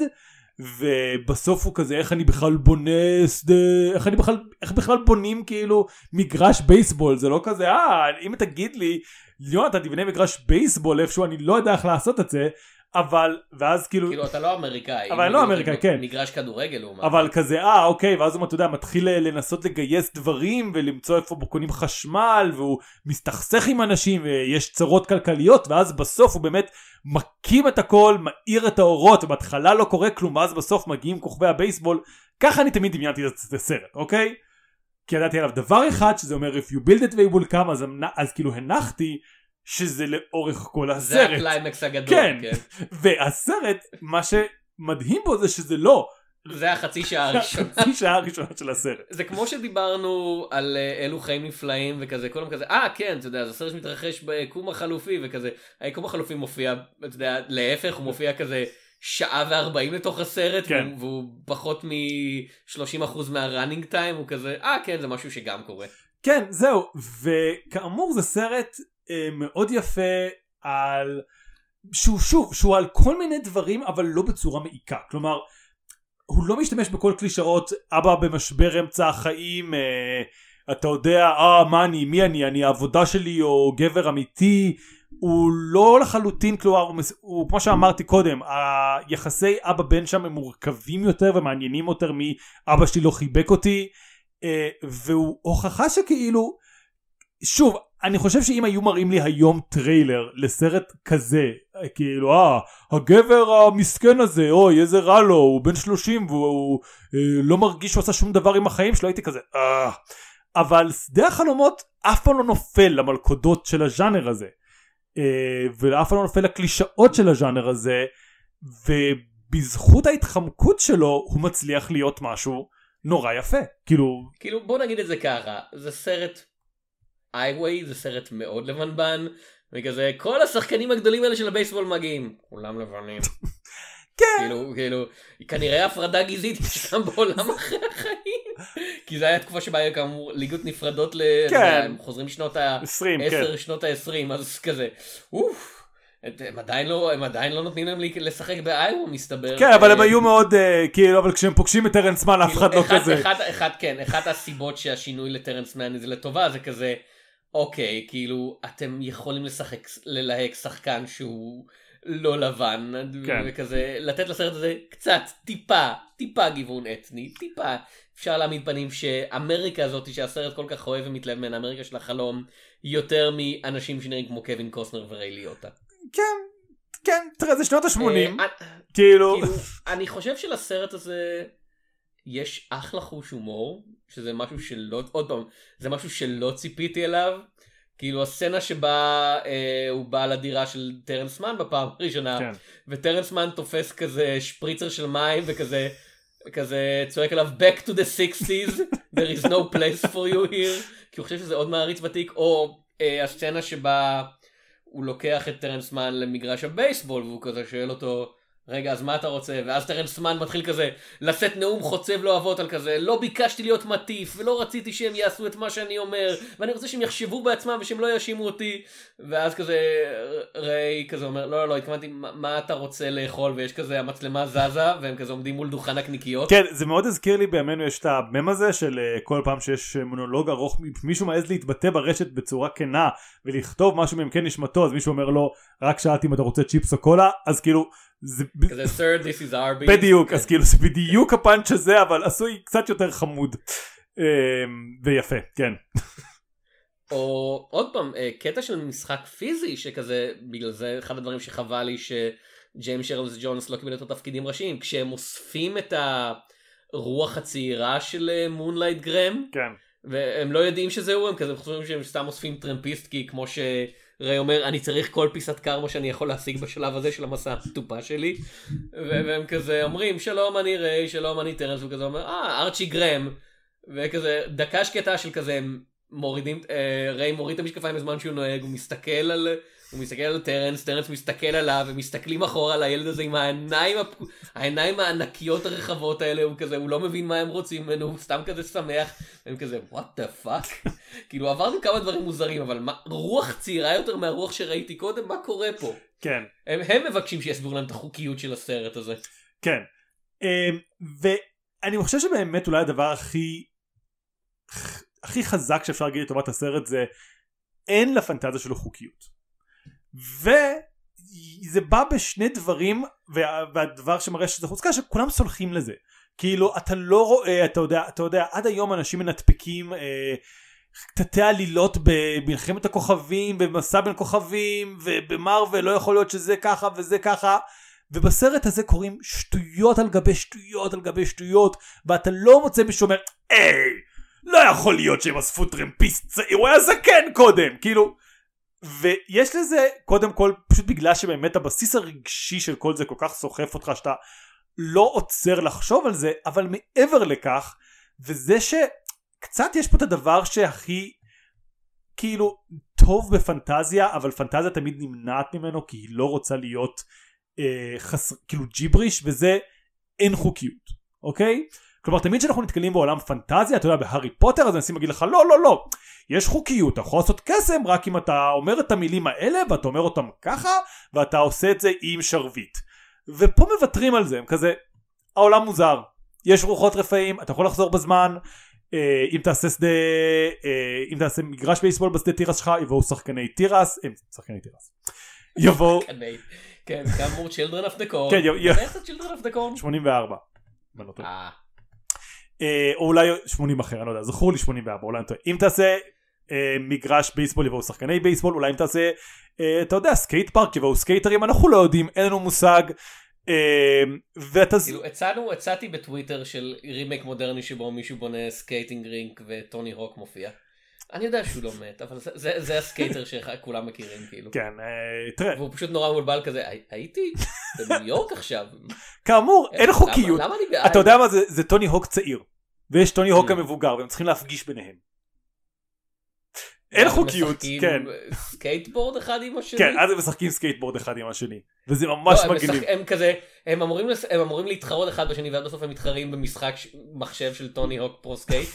ובסוף הוא כזה איך אני בכלל בונה שדה איך אני בכלל איך בכלל בונים כאילו מגרש בייסבול? זה לא כזה אה אם תגיד לי יונתן תבנה מגרש בייסבול איפשהו אני לא יודע איך לעשות את זה אבל ואז כאילו כאילו אתה לא אמריקאי אבל אני לא אמריקאי, כן. מגרש כדורגל לעומת אבל כזה אה אוקיי ואז הוא אתה יודע מתחיל אה, לנסות לגייס דברים ולמצוא איפה קונים חשמל והוא מסתכסך עם אנשים ויש צרות כלכליות ואז בסוף הוא באמת מקים את הכל מאיר את האורות ובהתחלה לא קורה כלום ואז בסוף מגיעים כוכבי הבייסבול ככה אני תמיד דמיינתי את הסרט אוקיי? כי ידעתי עליו דבר אחד שזה אומר if you build it they will come אז, אז כאילו הנחתי שזה לאורך כל זה הסרט הקליימקס הגדול כן. כן. והסרט מה שמדהים בו זה שזה לא זה החצי שעה הראשונה חצי שעה הראשונה של הסרט. זה כמו שדיברנו על אה, אלו חיים נפלאים וכזה הזמן כזה אה כן אתה יודע זה סרט שמתרחש ביקום החלופי וכזה היקום החלופי מופיע אתה יודע להפך הוא מופיע כזה שעה וארבעים לתוך הסרט כן. והוא, והוא פחות מ-30% מהראנינג טיים הוא כזה אה כן זה משהו שגם קורה. כן זהו וכאמור זה סרט מאוד יפה על שהוא שוב שהוא על כל מיני דברים אבל לא בצורה מעיקה. כלומר הוא לא משתמש בכל קלישאות אבא במשבר אמצע החיים אה, אתה יודע אה מה אני מי אני אני העבודה שלי או גבר אמיתי הוא לא לחלוטין כלומר הוא, הוא כמו שאמרתי קודם היחסי אבא בן שם הם מורכבים יותר ומעניינים יותר מאבא שלי לא חיבק אותי אה, והוא הוכחה שכאילו שוב אני חושב שאם היו מראים לי היום טריילר לסרט כזה כאילו אה הגבר המסכן הזה אוי איזה רע לו הוא בן 30 והוא אה, לא מרגיש שהוא עשה שום דבר עם החיים שלו הייתי כזה אה. אבל שדה החלומות אף פעם לא נופל למלכודות של הז'אנר הזה אה, ואף פעם לא נופל לקלישאות של הז'אנר הזה ובזכות ההתחמקות שלו הוא מצליח להיות משהו נורא יפה. כאילו כאילו בוא נגיד את זה ככה זה סרט איי-ווי זה סרט מאוד לבנבן וכזה כל השחקנים הגדולים האלה של הבייסבול מגיעים כולם לבנים. כן כאילו כאילו כנראה הפרדה גזעית יש גם בעולם אחרי החיים כי זה היה תקופה שבה היו כאמור ליגות נפרדות ל... כן. הם חוזרים שנות ה... 20 כן שנות ה-20 אז כזה אוף. הם עדיין לא הם עדיין לא נותנים להם לשחק באיווה מסתבר. כן אבל הם היו מאוד אה, כאילו אבל כשהם פוגשים את טרנס מן אף כאילו, אחד לא כזה אחד, אחד כן אחת הסיבות שהשינוי לטרנס מן זה לטובה זה כזה אוקיי כאילו אתם יכולים לשחק ללהק שחקן שהוא לא לבן כן. וכזה לתת לסרט הזה קצת טיפה טיפה גיוון אתני טיפה אפשר להעמיד פנים שאמריקה הזאת שהסרט כל כך אוהב ומתלהב ממנה אמריקה של החלום יותר מאנשים שנראים כמו קווין קוסנר וריי ליוטה. כן כן תראה זה שנות ה-80 אה, כאילו כאילו, אני חושב שלסרט הזה יש אחלה חוש הומור, שזה משהו שלא, עוד פעם, זה משהו שלא ציפיתי אליו. כאילו הסצנה שבה אה, הוא בא לדירה של טרנס מן בפעם הראשונה, כן. וטרנס מן תופס כזה שפריצר של מים וכזה כזה צועק עליו back to the 60's there is no place for you here כי הוא חושב שזה עוד מעריץ ותיק או אה, הסצנה שבה הוא לוקח את טרנס מן למגרש הבייסבול והוא כזה שואל אותו רגע אז מה אתה רוצה? ואז טרנס מן מתחיל כזה לשאת נאום חוצב להבות על כזה לא ביקשתי להיות מטיף ולא רציתי שהם יעשו את מה שאני אומר ואני רוצה שהם יחשבו בעצמם ושהם לא יאשימו אותי. ואז כזה ריי כזה אומר לא לא לא התכוונתי מה, מה אתה רוצה לאכול? ויש כזה המצלמה זזה והם כזה עומדים מול דוכן הקניקיות. כן זה מאוד הזכיר לי בימינו יש את המם הזה של אה, כל פעם שיש אה, מונולוג ארוך מישהו מעז להתבטא ברשת בצורה כנה ולכתוב משהו מעמקי נשמתו אז מישהו אומר לו רק שאלתי אם אתה רוצה צ'יפס או קולה? אז כאילו זה כזה sir this is our בדיוק כן. אז כאילו זה בדיוק הפאנץ' הזה אבל עשוי קצת יותר חמוד. אמ, ויפה כן. או עוד פעם אה, קטע של משחק פיזי שכזה בגלל זה אחד הדברים שחבל לי שג'יימס ארל ג'ונס לא קיבל יותר תפקידים ראשיים כשהם אוספים את הרוח הצעירה של מונלייט גרם כן. והם לא יודעים שזה הוא הם כזה חושבים שהם סתם אוספים טרמפיסט כי כמו שריי אומר אני צריך כל פיסת קארמה שאני יכול להשיג בשלב הזה של המסע הטופה שלי. והם כזה אומרים שלום אני ריי שלום אני טרנס וכזה אומר אה ארצ'י גרם. וכזה דקה שקטה של כזה הם מורידים אה, ריי מוריד את המשקפיים בזמן שהוא נוהג הוא מסתכל על הוא מסתכל על טרנס טרנס מסתכל עליו ומסתכלים אחורה על הילד הזה עם העיניים הפ... העיניים הענקיות הרחבות האלה הוא כזה הוא לא מבין מה הם רוצים ממנו הוא סתם כזה שמח הם כזה what the fuck? כאילו עברנו כמה דברים מוזרים אבל מה רוח צעירה יותר מהרוח שראיתי קודם מה קורה פה? כן. הם, הם מבקשים שיסבירו להם את החוקיות של הסרט הזה. כן. אמ, ואני חושב שבאמת אולי הדבר הכי הכי חזק שאפשר להגיד לטובת הסרט זה אין לפנטזיה שלו חוקיות וזה בא בשני דברים וה, והדבר שמראה שזה חוצקה שכולם סולחים לזה. כאילו אתה לא רואה אתה יודע אתה יודע עד היום אנשים מנתפקים אה, קטעי עלילות במלחמת הכוכבים במסע בין כוכבים ובמרוויל לא יכול להיות שזה ככה וזה ככה. ובסרט הזה קורים שטויות על גבי שטויות על גבי שטויות ואתה לא מוצא מישהו אומר היי לא יכול להיות שהם אספו טרמפיסט צעיר. הוא היה זקן קודם כאילו ויש לזה קודם כל פשוט בגלל שבאמת הבסיס הרגשי של כל זה כל כך סוחף אותך שאתה לא עוצר לחשוב על זה אבל מעבר לכך וזה שקצת יש פה את הדבר שהכי כאילו טוב בפנטזיה אבל פנטזיה תמיד נמנעת ממנו כי היא לא רוצה להיות אה, חס... כאילו ג'יבריש וזה אין חוקיות אוקיי? כלומר תמיד כשאנחנו נתקלים בעולם פנטזיה אתה יודע בהארי פוטר אז מנסים להגיד לך לא לא לא יש חוקיות אתה יכול לעשות קסם רק אם אתה אומר את המילים האלה ואתה אומר אותם ככה ואתה עושה את זה עם שרביט. ופה מוותרים על זה הם כזה העולם מוזר יש רוחות רפאים אתה יכול לחזור בזמן אה, אם תעשה שדה אה, אם תעשה מגרש בייסבול בשדה תירס שלך יבואו שחקני תירס הם שחקני תירס. יבואו כן כאמור children of the corn. כן, the corn? 84 אם אני לא טועה. אה, אה, או אולי 80 אחר, אני לא יודע, זכור לי 84, אולי אני טועה. אם תעשה אה, מגרש בייסבול יבואו שחקני בייסבול, אולי אם תעשה, אה, אתה יודע, סקייט פארק יבואו סקייטרים, אנחנו לא יודעים, אין לנו מושג. אה, ואתה... כאילו הצענו הצעתי בטוויטר של רימייק מודרני שבו מישהו בונה skating rink וטוני הוק מופיע. אני יודע שהוא לא מת אבל זה, זה, זה הסקייטר שכולם מכירים כאילו. כן, אה, תראה, והוא פשוט נורא מבולבל כזה "הי- הייתי בניו יורק עכשיו. כאמור, אין למה- חוקיות. למה אני בעד? אתה יודע מה זה, זה טוני הוק צעיר. ויש טוני הוק אממ. המבוגר, והם צריכים להפגיש ביניהם. אין חוקיות, כן. סקייטבורד אחד עם השני. כן, אז הם משחקים סקייטבורד אחד עם השני. וזה לא, ממש הם מגניב. הם כזה הם אמורים לס- הם אמורים להתחרות אחד בשני ועד בסוף הם מתחרים במשחק מחשב של טוני הוק פרו סקייט.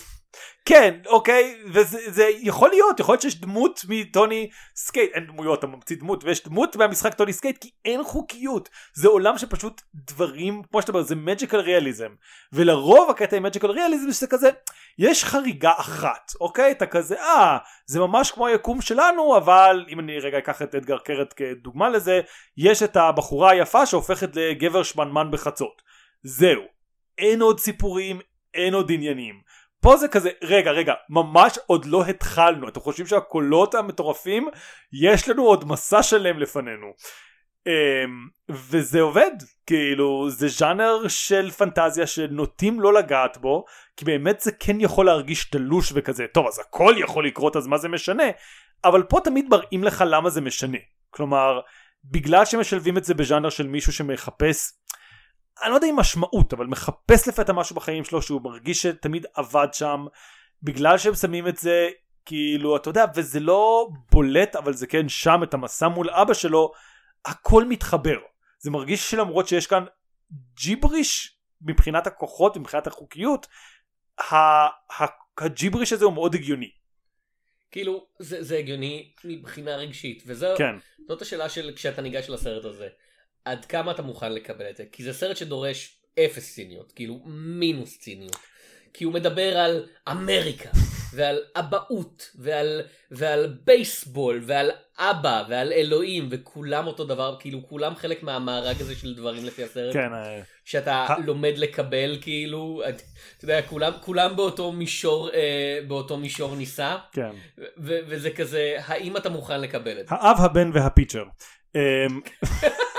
כן, אוקיי, וזה זה יכול להיות, יכול להיות שיש דמות מטוני סקייט, אין דמויות, אתה ממציא דמות, ויש דמות מהמשחק טוני סקייט, כי אין חוקיות. זה עולם שפשוט דברים, כמו שאתה אומר, זה magical realism. ולרוב הקטע עם magical realism שזה כזה, יש חריגה אחת, אוקיי? אתה כזה, אה, זה ממש כמו היקום שלנו, אבל אם אני רגע אקח את אדגר קרת כדוגמה לזה, יש את הבחורה היפה שהופכת לגבר שמנמן בחצות. זהו. אין עוד סיפורים, אין עוד עניינים. פה זה כזה, רגע, רגע, ממש עוד לא התחלנו. אתם חושבים שהקולות המטורפים? יש לנו עוד מסע שלם לפנינו. אמ, וזה עובד כאילו זה ז'אנר של פנטזיה שנוטים לא לגעת בו כי באמת זה כן יכול להרגיש תלוש וכזה טוב אז הכל יכול לקרות אז מה זה משנה אבל פה תמיד מראים לך למה זה משנה כלומר בגלל שמשלבים את זה בז'אנר של מישהו שמחפש אני לא יודע אם משמעות אבל מחפש לפתע משהו בחיים שלו שהוא מרגיש שתמיד עבד שם בגלל שהם שמים את זה כאילו אתה יודע וזה לא בולט אבל זה כן שם את המסע מול אבא שלו הכל מתחבר. זה מרגיש שלמרות שיש כאן ג'יבריש מבחינת הכוחות ומבחינת החוקיות הג'יבריש הזה הוא מאוד הגיוני. כאילו זה, זה הגיוני מבחינה רגשית וזאת כן. השאלה של כשאתה ניגש לסרט הזה עד כמה אתה מוכן לקבל את זה? כי זה סרט שדורש אפס ציניות כאילו מינוס ציניות. כי הוא מדבר על אמריקה ועל אבהות ועל, ועל בייסבול ועל אבא ועל אלוהים וכולם אותו דבר כאילו כולם חלק מהמארג הזה של דברים לפי הסרט כן אה, שאתה ה- לומד לקבל כאילו את- אתה יודע כולם כולם באותו מישור אה, באותו מישור נישא כן. ו- וזה כזה האם אתה מוכן לקבל את זה? האב הבן והפיצ'ר. אמ,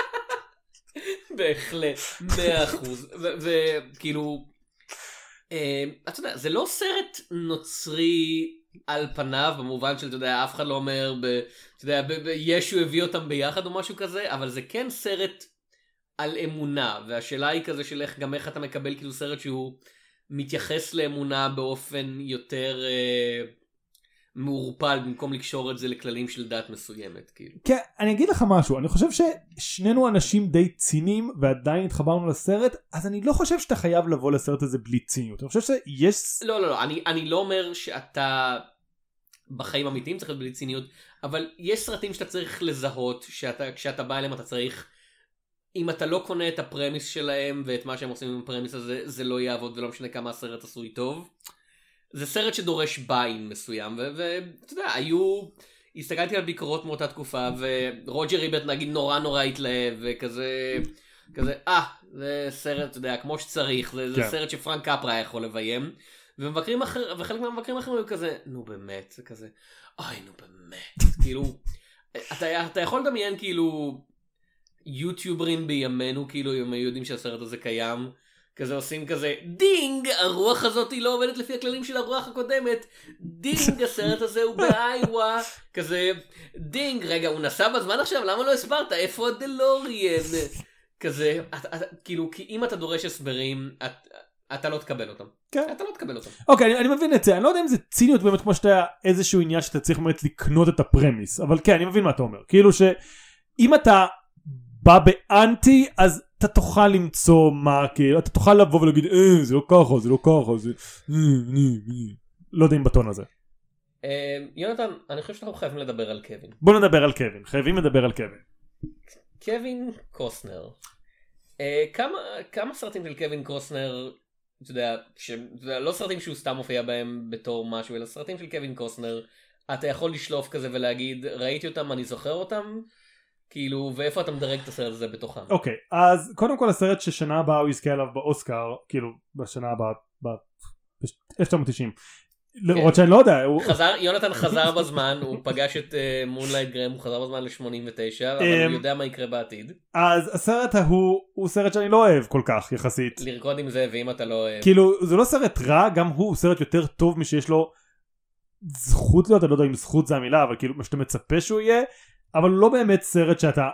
בהחלט מאה אחוז. וכאילו אה, אתה יודע זה לא סרט נוצרי על פניו במובן של אתה יודע אף אחד לא אומר אתה יודע ישו הביא אותם ביחד או משהו כזה אבל זה כן סרט על אמונה והשאלה היא כזה של איך גם איך אתה מקבל כאילו סרט שהוא מתייחס לאמונה באופן יותר אה, מעורפל במקום לקשור את זה לכללים של דת מסוימת כאילו. כן, אני אגיד לך משהו, אני חושב ששנינו אנשים די ציניים ועדיין התחברנו לסרט, אז אני לא חושב שאתה חייב לבוא לסרט הזה בלי ציניות. אני חושב שיש... לא לא לא אני אני לא אומר שאתה בחיים אמיתיים צריך להיות בלי ציניות אבל יש סרטים שאתה צריך לזהות שאתה כשאתה בא אליהם אתה צריך אם אתה לא קונה את הפרמיס שלהם ואת מה שהם עושים עם הפרמיס הזה זה לא יעבוד ולא משנה כמה הסרט עשוי טוב. זה סרט שדורש ביין מסוים ואתה יודע היו הסתכלתי על ביקורות מאותה תקופה ורוג'ר ריברט נגיד נורא נורא התלהב וכזה כזה אה זה סרט אתה יודע כמו שצריך זה, זה כן. סרט שפרנק קפרה היה יכול לביים ומבקרים אחר וחלק מהמבקרים האחרים היו כזה נו באמת זה כזה אוי נו באמת כאילו אתה, אתה יכול לדמיין כאילו יוטיוברים בימינו כאילו אם היו יודעים שהסרט הזה קיים כזה עושים כזה דינג הרוח הזאת היא לא עובדת לפי הכללים של הרוח הקודמת. דינג הסרט הזה הוא באיווה. כזה דינג רגע הוא נסע בזמן עכשיו? למה לא הסברת? איפה הדלוריאן? כזה את, את, כאילו כי אם אתה דורש הסברים את, אתה לא תקבל אותם. כן. אתה לא תקבל אותם. אוקיי, אני, אני מבין את זה, אני לא יודע אם זה ציניות באמת כמו שאתה איזשהו עניין שאתה צריך באמת לקנות את הפרמיס, אבל כן, אני מבין מה אתה אומר. כאילו שאם אתה בא באנטי, אז אתה תוכל למצוא מה, כאילו, אתה תוכל לבוא ולהגיד, אה, זה לא ככה, זה לא ככה, זה... אה, אה, אה." לא יודע אם בטון הזה. אה, יונתן אני חושב שאנחנו חייבים לדבר על קווין בוא נדבר על קווין, חייבים לדבר על קווין. קווין קוסנר. אה, כמה, כמה סרטים של קווין קוסנר, אתה יודע, ש... אתה יודע, לא סרטים שהוא סתם מופיע בהם בתור משהו, אלא סרטים של קווין קוסנר, אתה יכול לשלוף כזה ולהגיד, ראיתי אותם, אני זוכר אותם, כאילו, ואיפה אתה מדרג את הסרט הזה בתוכם? אוקיי, אז קודם כל הסרט ששנה הבאה הוא יזכה עליו באוסקר, כאילו, בשנה הבאה, ב-1990. למרות שאני לא יודע, הוא... חזר, יונתן חזר בזמן, הוא פגש את מונלייט גרם, הוא חזר בזמן ל-89, אבל אמ, הוא יודע מה יקרה בעתיד. אז הסרט ההוא הוא סרט שאני לא אוהב כל כך יחסית. לרקוד עם זה, ואם אתה לא אוהב... כאילו זה לא סרט רע גם הוא סרט יותר טוב משיש לו זכות להיות אני לא יודע אם זכות זה המילה אבל כאילו מה שאתה מצפה שהוא יהיה אבל הוא לא באמת סרט שאתה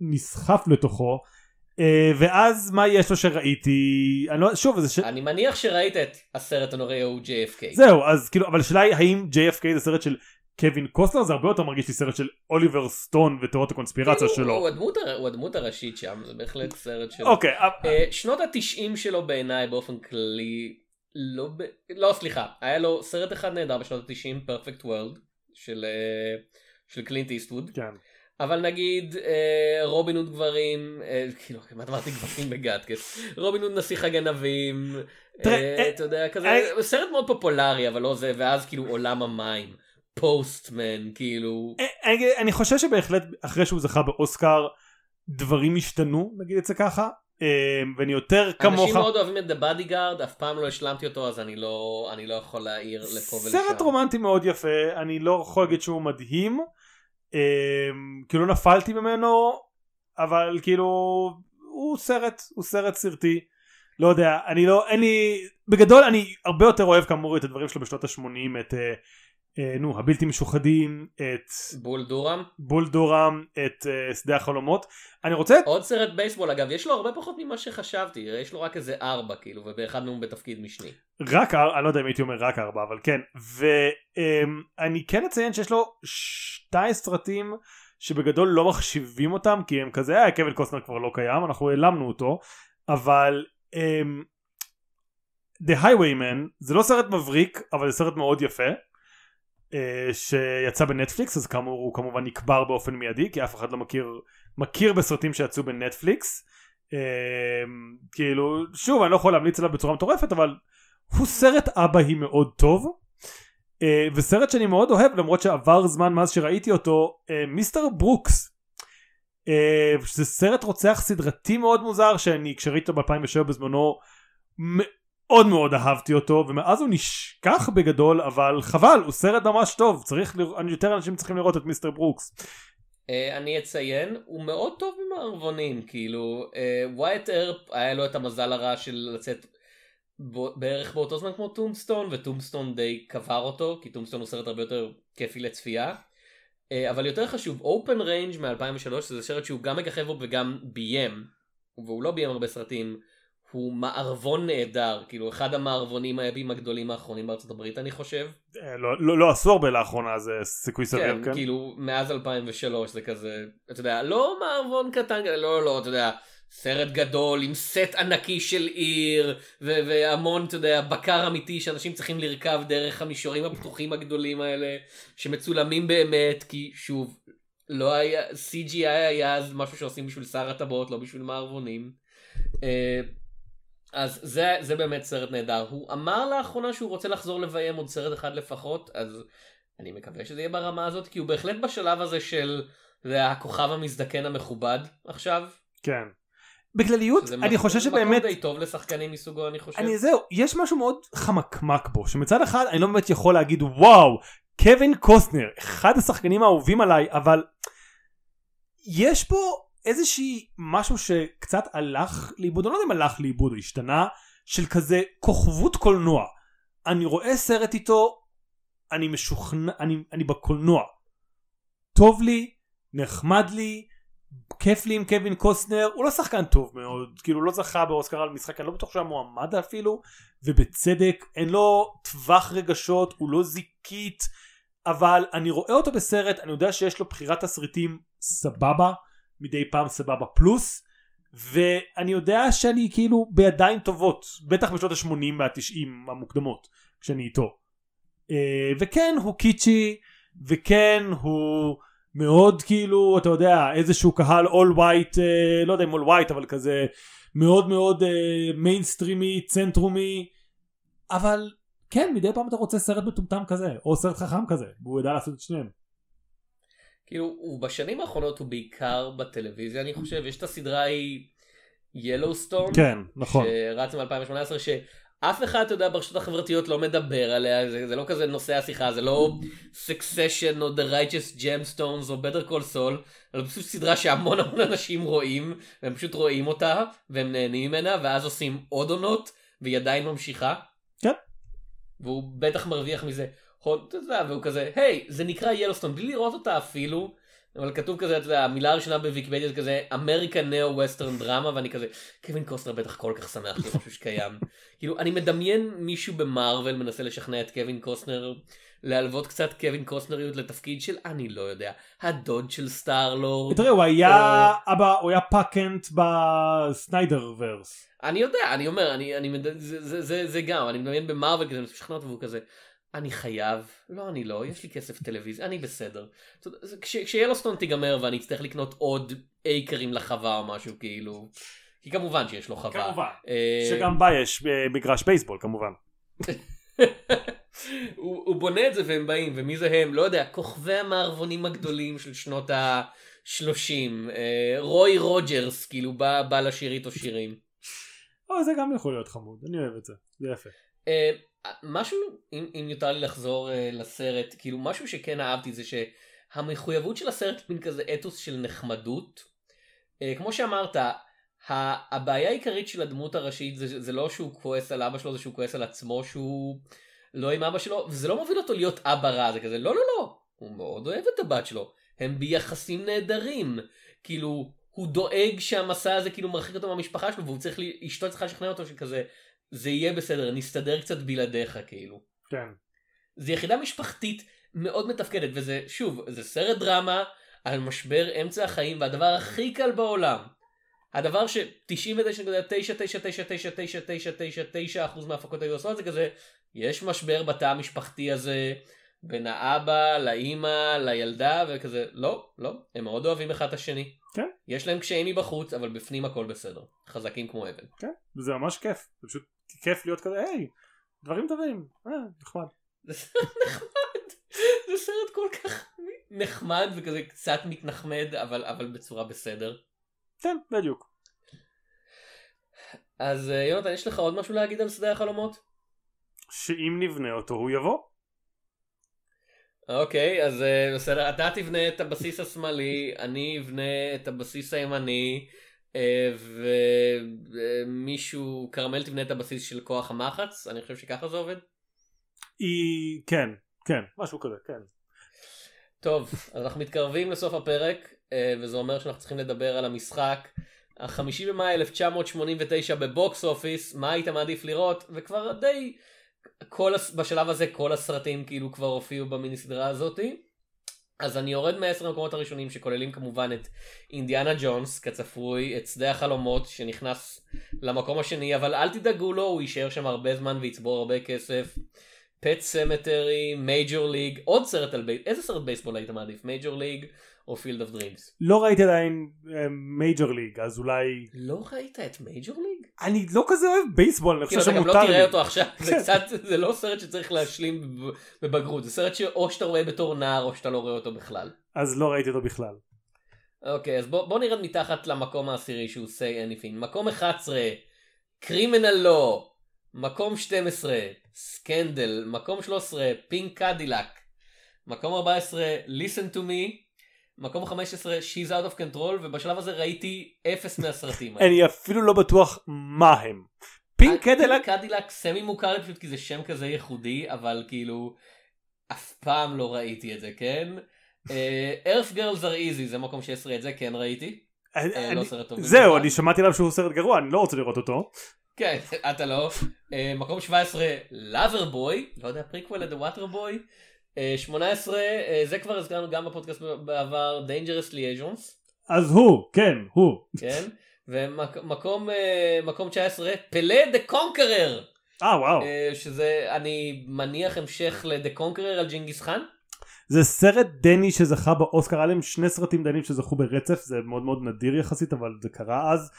נסחף לתוכו אה, ואז מה יש לו שראיתי אני לא שוב זה ש... אני מניח שראית את הסרט הנוראי ההוא JFK. זהו אז כאילו אבל השאלה היא האם JFK זה סרט של קווין קוסטנר זה הרבה יותר מרגיש לי סרט של אוליבר סטון ותיאוריות הקונספירציה כאילו, שלו. הוא הדמות הר- הוא הדמות הראשית שם, זה בהחלט סרט שלו. אוקיי אבל- אה, שנות התשעים שלו בעיניי באופן כללי, לא, ב... לא סליחה, היה לו סרט אחד נהדר בשנות התשעים, פרפקט וורלד, של, אה, של קלינט איסטווד, כן. אבל נגיד אה, רובין הוד גברים, אה, כאילו כמעט אמרתי גברים בגטקס, רובין הוד נסיך הגנבים, אה, אה, אתה יודע, כזה, אה, סרט מאוד פופולרי אבל לא זה, ואז כאילו עולם המים, פוסטמן, כאילו, אני, אני חושב שבהחלט אחרי שהוא זכה באוסקר דברים השתנו נגיד את זה ככה אה, ואני יותר כמוך אנשים מאוד אוהבים את The Bodyguard, אף פעם לא השלמתי אותו אז אני לא, אני לא יכול להעיר לפה ולשם. סרט רומנטי מאוד יפה אני לא יכול להגיד שהוא מדהים אה, כאילו לא נפלתי ממנו אבל כאילו הוא סרט הוא סרט סרטי. לא יודע אני לא אין לי בגדול אני הרבה יותר אוהב כאמור את הדברים שלו בשנות ה-80 את אה, אה, נו הבלתי משוחדים את בול דורם. בול דורם את אה, שדה החלומות אני רוצה עוד סרט בייסבול אגב, יש לו הרבה פחות ממה שחשבתי, יש לו רק איזה ארבע כאילו, ובאחד מהם בתפקיד משני. רק אר- אני לא יודע אם הייתי אומר רק ארבע אבל כן ואני כן אציין שיש לו שתי סרטים שבגדול לא מחשיבים אותם כי הם כזה אה קווין קוסטנר כבר לא קיים אנחנו העלמנו אותו אבל אממ, The Highwayman זה לא סרט מבריק אבל זה סרט מאוד יפה שיצא בנטפליקס אז כאמור הוא כמובן נקבר באופן מיידי כי אף אחד לא מכיר מכיר בסרטים שיצאו בנטפליקס. אממ, כאילו שוב אני לא יכול להמליץ עליו בצורה מטורפת אבל הוא סרט אבאי מאוד טוב. אה, וסרט שאני מאוד אוהב למרות שעבר זמן מאז שראיתי אותו מיסטר ברוקס. זה סרט רוצח סדרתי מאוד מוזר שאני כשראיתי אותו ב-2007 בזמנו מאוד מאוד אהבתי אותו ומאז הוא נשכח בגדול אבל חבל הוא סרט ממש טוב צריך לראות יותר אנשים צריכים לראות את מיסטר ברוקס אה, אני אציין, הוא מאוד טוב עם מערבונים, כאילו, ווייט ארפ היה לו את המזל הרע של לצאת בו- בערך באותו זמן כמו טומסטון, וטומסטון די קבר אותו, כי טומסטון הוא סרט הרבה יותר כיפי לצפייה. אה, אבל יותר חשוב, אופן ריינג' מ-2003, זה סרט שהוא גם מככב בו וגם ביים, והוא לא ביים הרבה סרטים, הוא מערבון נהדר, כאילו אחד המערבונים היפים הגדולים האחרונים בארצות הברית אני חושב. אה, לא, לא, לא עשו הרבה לאחרונה זה סיכוי סביר כן, כן, כאילו מאז 2003 זה כזה, אתה יודע, לא מערבון קטן, לא, לא, אתה יודע, סרט גדול עם סט ענקי של עיר, ו- והמון, אתה יודע, בקר אמיתי שאנשים צריכים לרכב דרך המישורים הפתוחים הגדולים האלה, שמצולמים באמת, כי שוב, לא היה, CGI היה אז משהו שעושים בשביל שר הטבעות, לא בשביל מערבונים. אה, אז זה, זה באמת סרט נהדר. הוא אמר לאחרונה שהוא רוצה לחזור לביים עוד סרט אחד לפחות, אז אני מקווה שזה יהיה ברמה הזאת, כי הוא בהחלט בשלב הזה של זה הכוכב המזדקן המכובד עכשיו. כן. בכלליות אני מקום- חושב מקום שבאמת די טוב לשחקנים מסוגו אני חושב. אני זהו יש משהו מאוד חמקמק בו שמצד אחד אני לא באמת יכול להגיד וואו קווין קוסטנר אחד השחקנים האהובים עליי אבל יש פה איזושהי משהו שקצת הלך לאיבוד אני לא יודע אם הלך לאיבוד או השתנה של כזה כוכבות קולנוע. אני רואה סרט איתו אני משוכנע אני, אני בקולנוע. טוב לי נחמד לי כיף לי עם קווין קוסטנר הוא לא שחקן טוב מאוד כאילו לא זכה באוסקר על משחק אני לא בטוח שהוא היה מועמד אפילו ובצדק אין לו טווח רגשות הוא לא זיקית אבל אני רואה אותו בסרט אני יודע שיש לו בחירת תסריטים סבבה מדי פעם סבבה. פלוס ואני יודע שאני כאילו בידיים טובות בטח בשנות ה-80 וה-90 המוקדמות כשאני איתו. אה, וכן הוא קיצ'י וכן הוא מאוד כאילו אתה יודע איזשהו קהל אול ווייט לא יודע אם all white אבל כזה מאוד מאוד מיינסטרימי צנטרומי אבל כן מדי פעם אתה רוצה סרט מטומטם כזה או סרט חכם כזה והוא ידע לעשות את שניהם. כאילו, הוא בשנים האחרונות הוא בעיקר בטלוויזיה אני חושב, יש את הסדרה ההיא Yellowstone. כן נכון שרץ מ-2018 שאף אחד אתה יודע ברשתות החברתיות לא מדבר עליה זה, זה לא כזה נושא השיחה זה לא Succession או The Righteous Gemstones או Better Call Saul אלא פשוט סדרה שהמון המון אנשים רואים והם פשוט רואים אותה והם נהנים ממנה ואז עושים עוד עונות והיא עדיין ממשיכה. כן. והוא בטח מרוויח מזה והוא כזה היי זה נקרא Yellowstone בלי לראות אותה אפילו. אבל כתוב כזה, אתה יודע, המילה הראשונה בוויקיפדיה זה כזה American neo-Western drama ואני כזה קווין קוסטנר בטח כל כך שמח שזה משהו שקיים. כאילו אני מדמיין מישהו במארוול מנסה לשכנע את קווין קוסטנר להלוות קצת קווין קוסטנריות לתפקיד של אני לא יודע הדוד של סטארלורד. תראה הוא היה אבא הוא היה פאקנט בסניידר ורס. אני יודע אני אומר אני אני. זה, זה, זה, זה גם אני מדמיין במארוול כזה מנסה לשכנע אותו והוא כזה. אני חייב, לא אני לא, יש לי כסף טלוויזיה, אני בסדר. כש- תיגמר ואני אצטרך לקנות עוד אייקרים לחווה או משהו כאילו, כי כמובן שיש לו חווה. כמובן. אה, שגם בה יש אה, מגרש בייסבול כמובן. הוא, הוא בונה את זה והם באים, ומי זה הם? לא יודע, כוכבי המערבונים הגדולים של שנות ה-30, אה, רוי רוג'רס, כאילו בא, בא לשיר איתו שירים. אבל זה גם יכול להיות חמוד אני אוהב את זה זה יפה. משהו, אם, אם יותר לי לחזור אה, לסרט, כאילו משהו שכן אהבתי זה שהמחויבות של הסרט מין כזה אתוס של נחמדות. אה, כמו שאמרת, ה- הבעיה העיקרית של הדמות הראשית זה, זה לא שהוא כועס על אבא שלו, זה שהוא כועס על עצמו שהוא לא עם אבא שלו, וזה לא מוביל אותו להיות אבא רע, זה כזה לא לא לא, הוא מאוד אוהב את הבת שלו, הם ביחסים נהדרים, כאילו הוא דואג שהמסע הזה כאילו מרחיק אותו מהמשפחה שלו והוא צריך, אשתו צריכה לשכנע אותו שכזה זה יהיה בסדר, נסתדר קצת בלעדיך כאילו. כן. זה יחידה משפחתית מאוד מתפקדת וזה שוב זה סרט דרמה על משבר אמצע החיים והדבר הכי קל בעולם. הדבר ש-99.9999999% מההפקות היו עושות זה כזה יש משבר בתא המשפחתי הזה בין האבא לאימא לילדה וכזה לא לא הם מאוד אוהבים אחד את השני. כן. יש להם קשיים מבחוץ אבל בפנים הכל בסדר חזקים כמו אבן. כן. וזה ממש כיף. זה פשוט כיף להיות כזה, היי, דברים טובים. אה, נחמד. זה סרט נחמד, זה סרט כל כך נחמד וכזה קצת מתנחמד אבל אבל בצורה בסדר. כן, בדיוק. אז אה, יונתן יש לך עוד משהו להגיד על שדה החלומות? שאם נבנה אותו הוא יבוא. אוקיי אז אה, בסדר אתה תבנה את הבסיס השמאלי אני אבנה את הבסיס הימני ומישהו כרמל תבנה את הבסיס של כוח המחץ אני חושב שככה זה עובד. היא... כן, כן, משהו כזה, כן. טוב, אז אנחנו מתקרבים לסוף הפרק, אה, וזה אומר שאנחנו צריכים לדבר על המשחק. החמישי במאי 1989 ב box office, מה היית מעדיף לראות? וכבר די, כל, בשלב הזה כל הסרטים כאילו כבר הופיעו במיני סדרה הזאתי. אז אני יורד מעשר המקומות הראשונים שכוללים כמובן את אינדיאנה ג'ונס כצפוי, את שדה החלומות שנכנס למקום השני, אבל אל תדאגו לו, הוא יישאר שם הרבה זמן ויצבור הרבה כסף. Pet Sematary, Major League, עוד סרט על בייסבול, איזה סרט בייסבול היית מעדיף? Major League או Field of Dreams? לא ראיתי עדיין Major League, אז אולי... לא ראית את Major League? אני לא כזה אוהב בייסבול, אני חושב כאילו אתה גם לא שמותר תראה לי. אותו עכשיו, זה כן. קצת, זה לא סרט שצריך להשלים בב- בבגרות, זה סרט שאו שאתה רואה בתור נער או שאתה לא רואה אותו בכלל. אז לא ראיתי אותו בכלל. אוקיי, אז בוא, נרד מתחת למקום העשירי שהוא say anything. מקום 11, Criminal Law. מקום 12, Scandal. מקום 13, Pink Cadillac. מקום 14, listen to me. מקום 15, she's out of control, ובשלב הזה ראיתי אפס מהסרטים האלה. אני אפילו לא בטוח מה הם. Pink Cadillac? Pink Cadillac סמי מוכר לי פשוט כי זה שם כזה ייחודי, אבל כאילו, אף פעם לא ראיתי את זה, כן? Earth Girls Are Easy זה מקום 16 את זה כן ראיתי. אני- אה, לא סרט טוב זהו. אני שמעתי עליו שהוא סרט גרוע, אני לא רוצה לראות אותו. כן, אתה לא. אה, מקום 17, Loverboy, לא יודע, פריקוול ל The Waterboy. 18, אה, זה כבר הזכרנו גם בפודקאסט בעבר, Dangerous Liaisons, אז הוא, כן, הוא. כן? ומקום אה, מקום 19, Pelle the Conqueror, אה, וואו. שזה, אני מניח המשך ל The Conqueror על ג'ינגיס חאן. זה סרט דני שזכה באוסקר, היה להם שני סרטים דנים שזכו ברצף, זה מאוד מאוד נדיר יחסית, אבל זה קרה אז.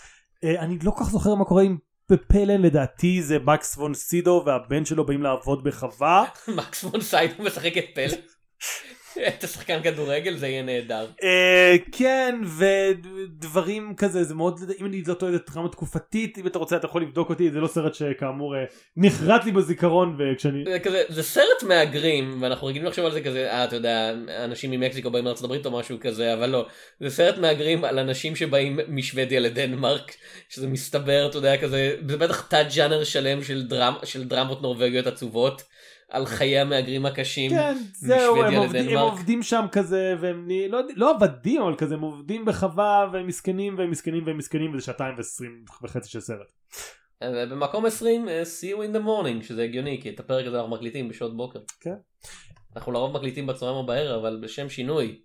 אה, אני לא כל כך זוכר מה קורה עם בפלן, לדעתי זה מקס וון סידו והבן שלו באים לעבוד בחווה. מקס פון סיידו משחק את פלה. את השחקן כדורגל זה יהיה נהדר. אה, כן, ודברים כזה, זה מאוד, אם אני לא טועה, זה טראומה תקופתית, אם אתה רוצה אתה יכול לבדוק אותי, זה לא סרט שכאמור אה, נחרט לי בזיכרון, וכשאני... זה סרט מהגרים ואנחנו רגילים לחשוב על זה כזה אה אתה יודע אנשים ממקסיקו באים לארצות הברית או משהו כזה אבל לא זה סרט מהגרים על אנשים שבאים משוודיה לדנמרק שזה מסתבר אתה יודע כזה זה בטח תת ג'אנר שלם של דרמ של דרמות נורווגיות עצובות על חיי המהגרים הקשים. כן, זהו, הם עובדים, הם. עובדים שם כזה, והם לא, לא עבדים, אבל כזה, הם עובדים בחווה, והם מסכנים, והם מסכנים, והם מסכנים, וזה שעתיים ועשרים וחצי של סרט. אה, במקום 20 אה, see you in the morning שזה הגיוני כי את הפרק הזה אנחנו מקליטים בשעות בוקר. כן. אנחנו לרוב מקליטים בצהריים או בערב אבל בשם שינוי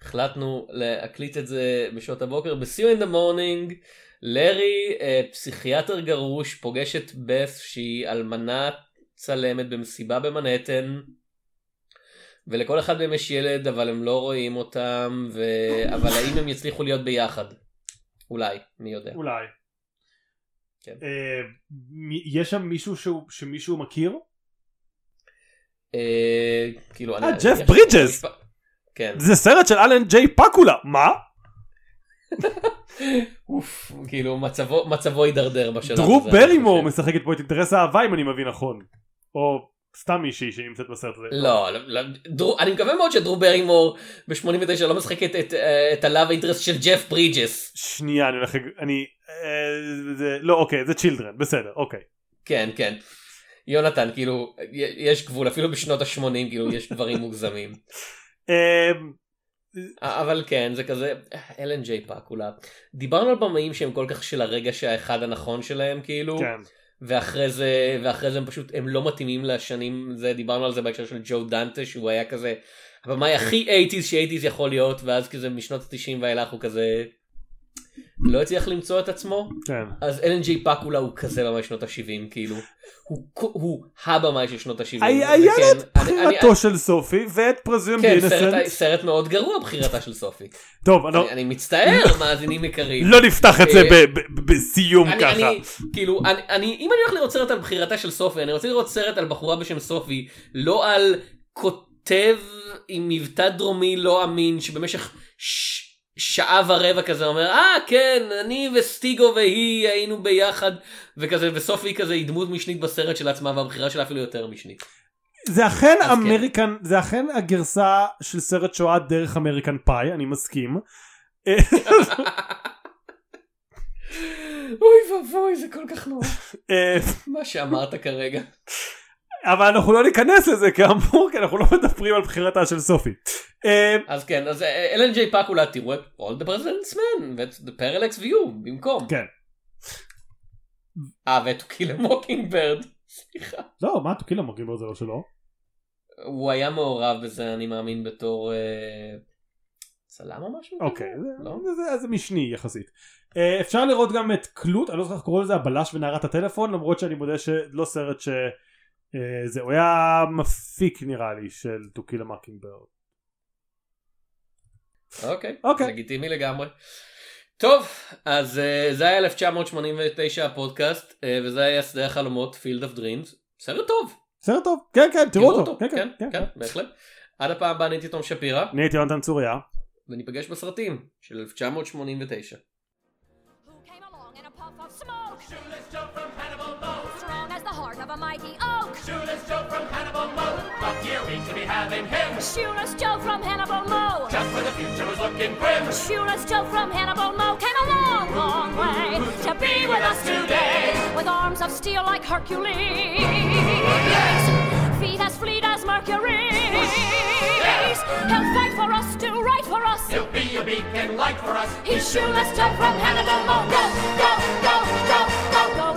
החלטנו להקליט את זה בשעות הבוקר ב-see you in the morning לארי אה, פסיכיאטר גרוש פוגש את בת שהיא אלמנה צלמת במסיבה במנהטן. ולכל אחד מהם יש ילד אבל הם לא רואים אותם ו... אבל האם הם יצליחו להיות ביחד? אולי מי יודע. אולי. כן. אה, יש שם מישהו שהוא, שמישהו מכיר? אה, כאילו, אני- אה, ג'ף ברידג'ס. כן. זה סרט של אלן ג'יי פקולה, מה? אוף, כאילו מצבו מצבו הידרדר בשלב הזה. דרו ברימור. משחקת פה את אינטרס האהבה אם אני מבין נכון. או סתם מישהי שנמצאת בסרט הזה. לא, לא, לא דרו, אני מקווה מאוד שדרו ברימור ב-89 לא משחקת את, אה, את ה love interest של ג'ף ברידג'ס. שנייה אני הולך, אני, אה, זה, לא אוקיי זה children בסדר אוקיי. כן, כן. יונתן, כאילו, יש גבול, אפילו בשנות ה-80, כאילו, יש דברים מוגזמים. אמ, אבל כן, זה כזה, אלן ג'יי פאקולה. דיברנו על במאים שהם כל כך של הרגע שהאחד הנכון שלהם, כאילו. כן. ואחרי זה ואחרי זה הם פשוט הם לא מתאימים לשנים זה דיברנו על זה בהקשר של ג'ו דנטה שהוא היה כזה הבמאי הכי 80's ש-80's יכול להיות ואז כזה משנות ה-90 ואילך הוא כזה לא הצליח למצוא את עצמו כן. אז ג'יי פאקולה הוא כזה במאי שנות ה-70 כאילו הוא, הוא הבמאי של שנות ה-70 היה לו את בחירתו של סופי ואת פרזיום כן, סרט. סרט מאוד גרוע בחירתה של סופי. טוב, אני לא- אני, אני מצטער מאזינים יקרים. לא נפתח את זה אה, בסיום אני, ככה. אני, כאילו, אני, אני, אם אני הולך לראות סרט על בחירתה של סופי, אני רוצה לראות סרט על בחורה בשם סופי, לא על כותב עם מבטא דרומי לא אמין, שבמשך ש... שעה ורבע כזה אומר, אה כן, אני וסטינגו והיא היינו ביחד, וכזה, וסופי כזה היא דמות משנית בסרט של עצמה, והבחירה שלה אפילו יותר משנית. זה אכן כן. American, זה אכן הגרסה של סרט שואה דרך American Pie, אני מסכים. אוי ואבוי, זה כל כך נורא. אה, מה שאמרת כרגע. אבל אנחנו לא ניכנס לזה כאמור, כי אנחנו לא מדברים על בחירתה של סופי. אה, אז כן, אז אה, אלן ג'יי פאקולה תראו את All the President's Men ואת The Parallax View במקום. כן. אה ואת To Kill a Mockingbird. סליחה. לא, מה, טוקילה מרגיבר זה לא שלו. הוא היה מעורב בזה אני מאמין בתור אה, צלם או משהו? אוקיי, זה- לא? משני יחסית. אפשר לראות גם את קלוט, אני לא זוכר איך קוראים לזה, הבלש ונערת הטלפון, למרות שאני מודה שלא סרט ש... אה, זה, הוא היה מפיק נראה לי של To Kill a Mockingbird. אוקיי. אוקיי. לגיטימי לגמרי. טוב, אז אה, זה היה 1989 הפודקאסט, אה, וזה היה שדה החלומות Field of Dreams. סרט טוב. סרט טוב, כן כן, תראו אותו. כן כן, כן, כן, בהחלט. עד הפעם הבאה אני הייתי תום שפירא, אני הייתי יונתן צוריה. וניפגש בסרטים של 1989. A mighty oak. Shoeless Joe from Hannibal Moe. What year we to be having him? Shoeless Joe from Hannibal Moe. Just when the future was looking grim. Shoeless Joe from Hannibal Moe came a long, long way to be with us today. With arms of steel like Hercules, Yes. feet as fleet as Mercury's. He'll fight for us, do right for us. He'll be a beacon light for us. He's shoeless Joe from Hannibal go, go, go, go, go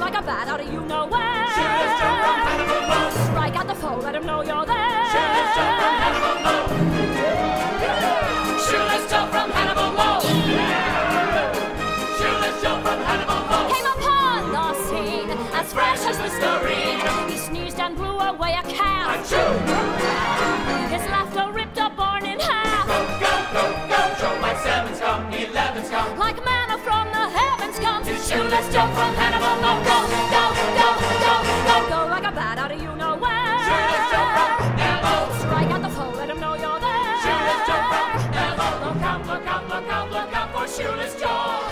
like a bat out of you know where. Shoeless Joe from Hannibal Moe. Strike at the foe, let him know you're there. Shoeless Joe from Hannibal Moe. Shoeless Joe from Hannibal Moe. Shoeless Joe from Hannibal Moe. Came upon the scene as fresh as Listerine. He sneezed and blew away a calf. Achoo! His shoeless Joe from Hannibal Moe. Go, go, go, go, go, go like a bat out of you know where. Shoeless Joe from. Hannibal Strike at the foe, let him know you're there. Shoeless Joe from Hannibal. Look out, look out, look out, look out for Shoeless Joe.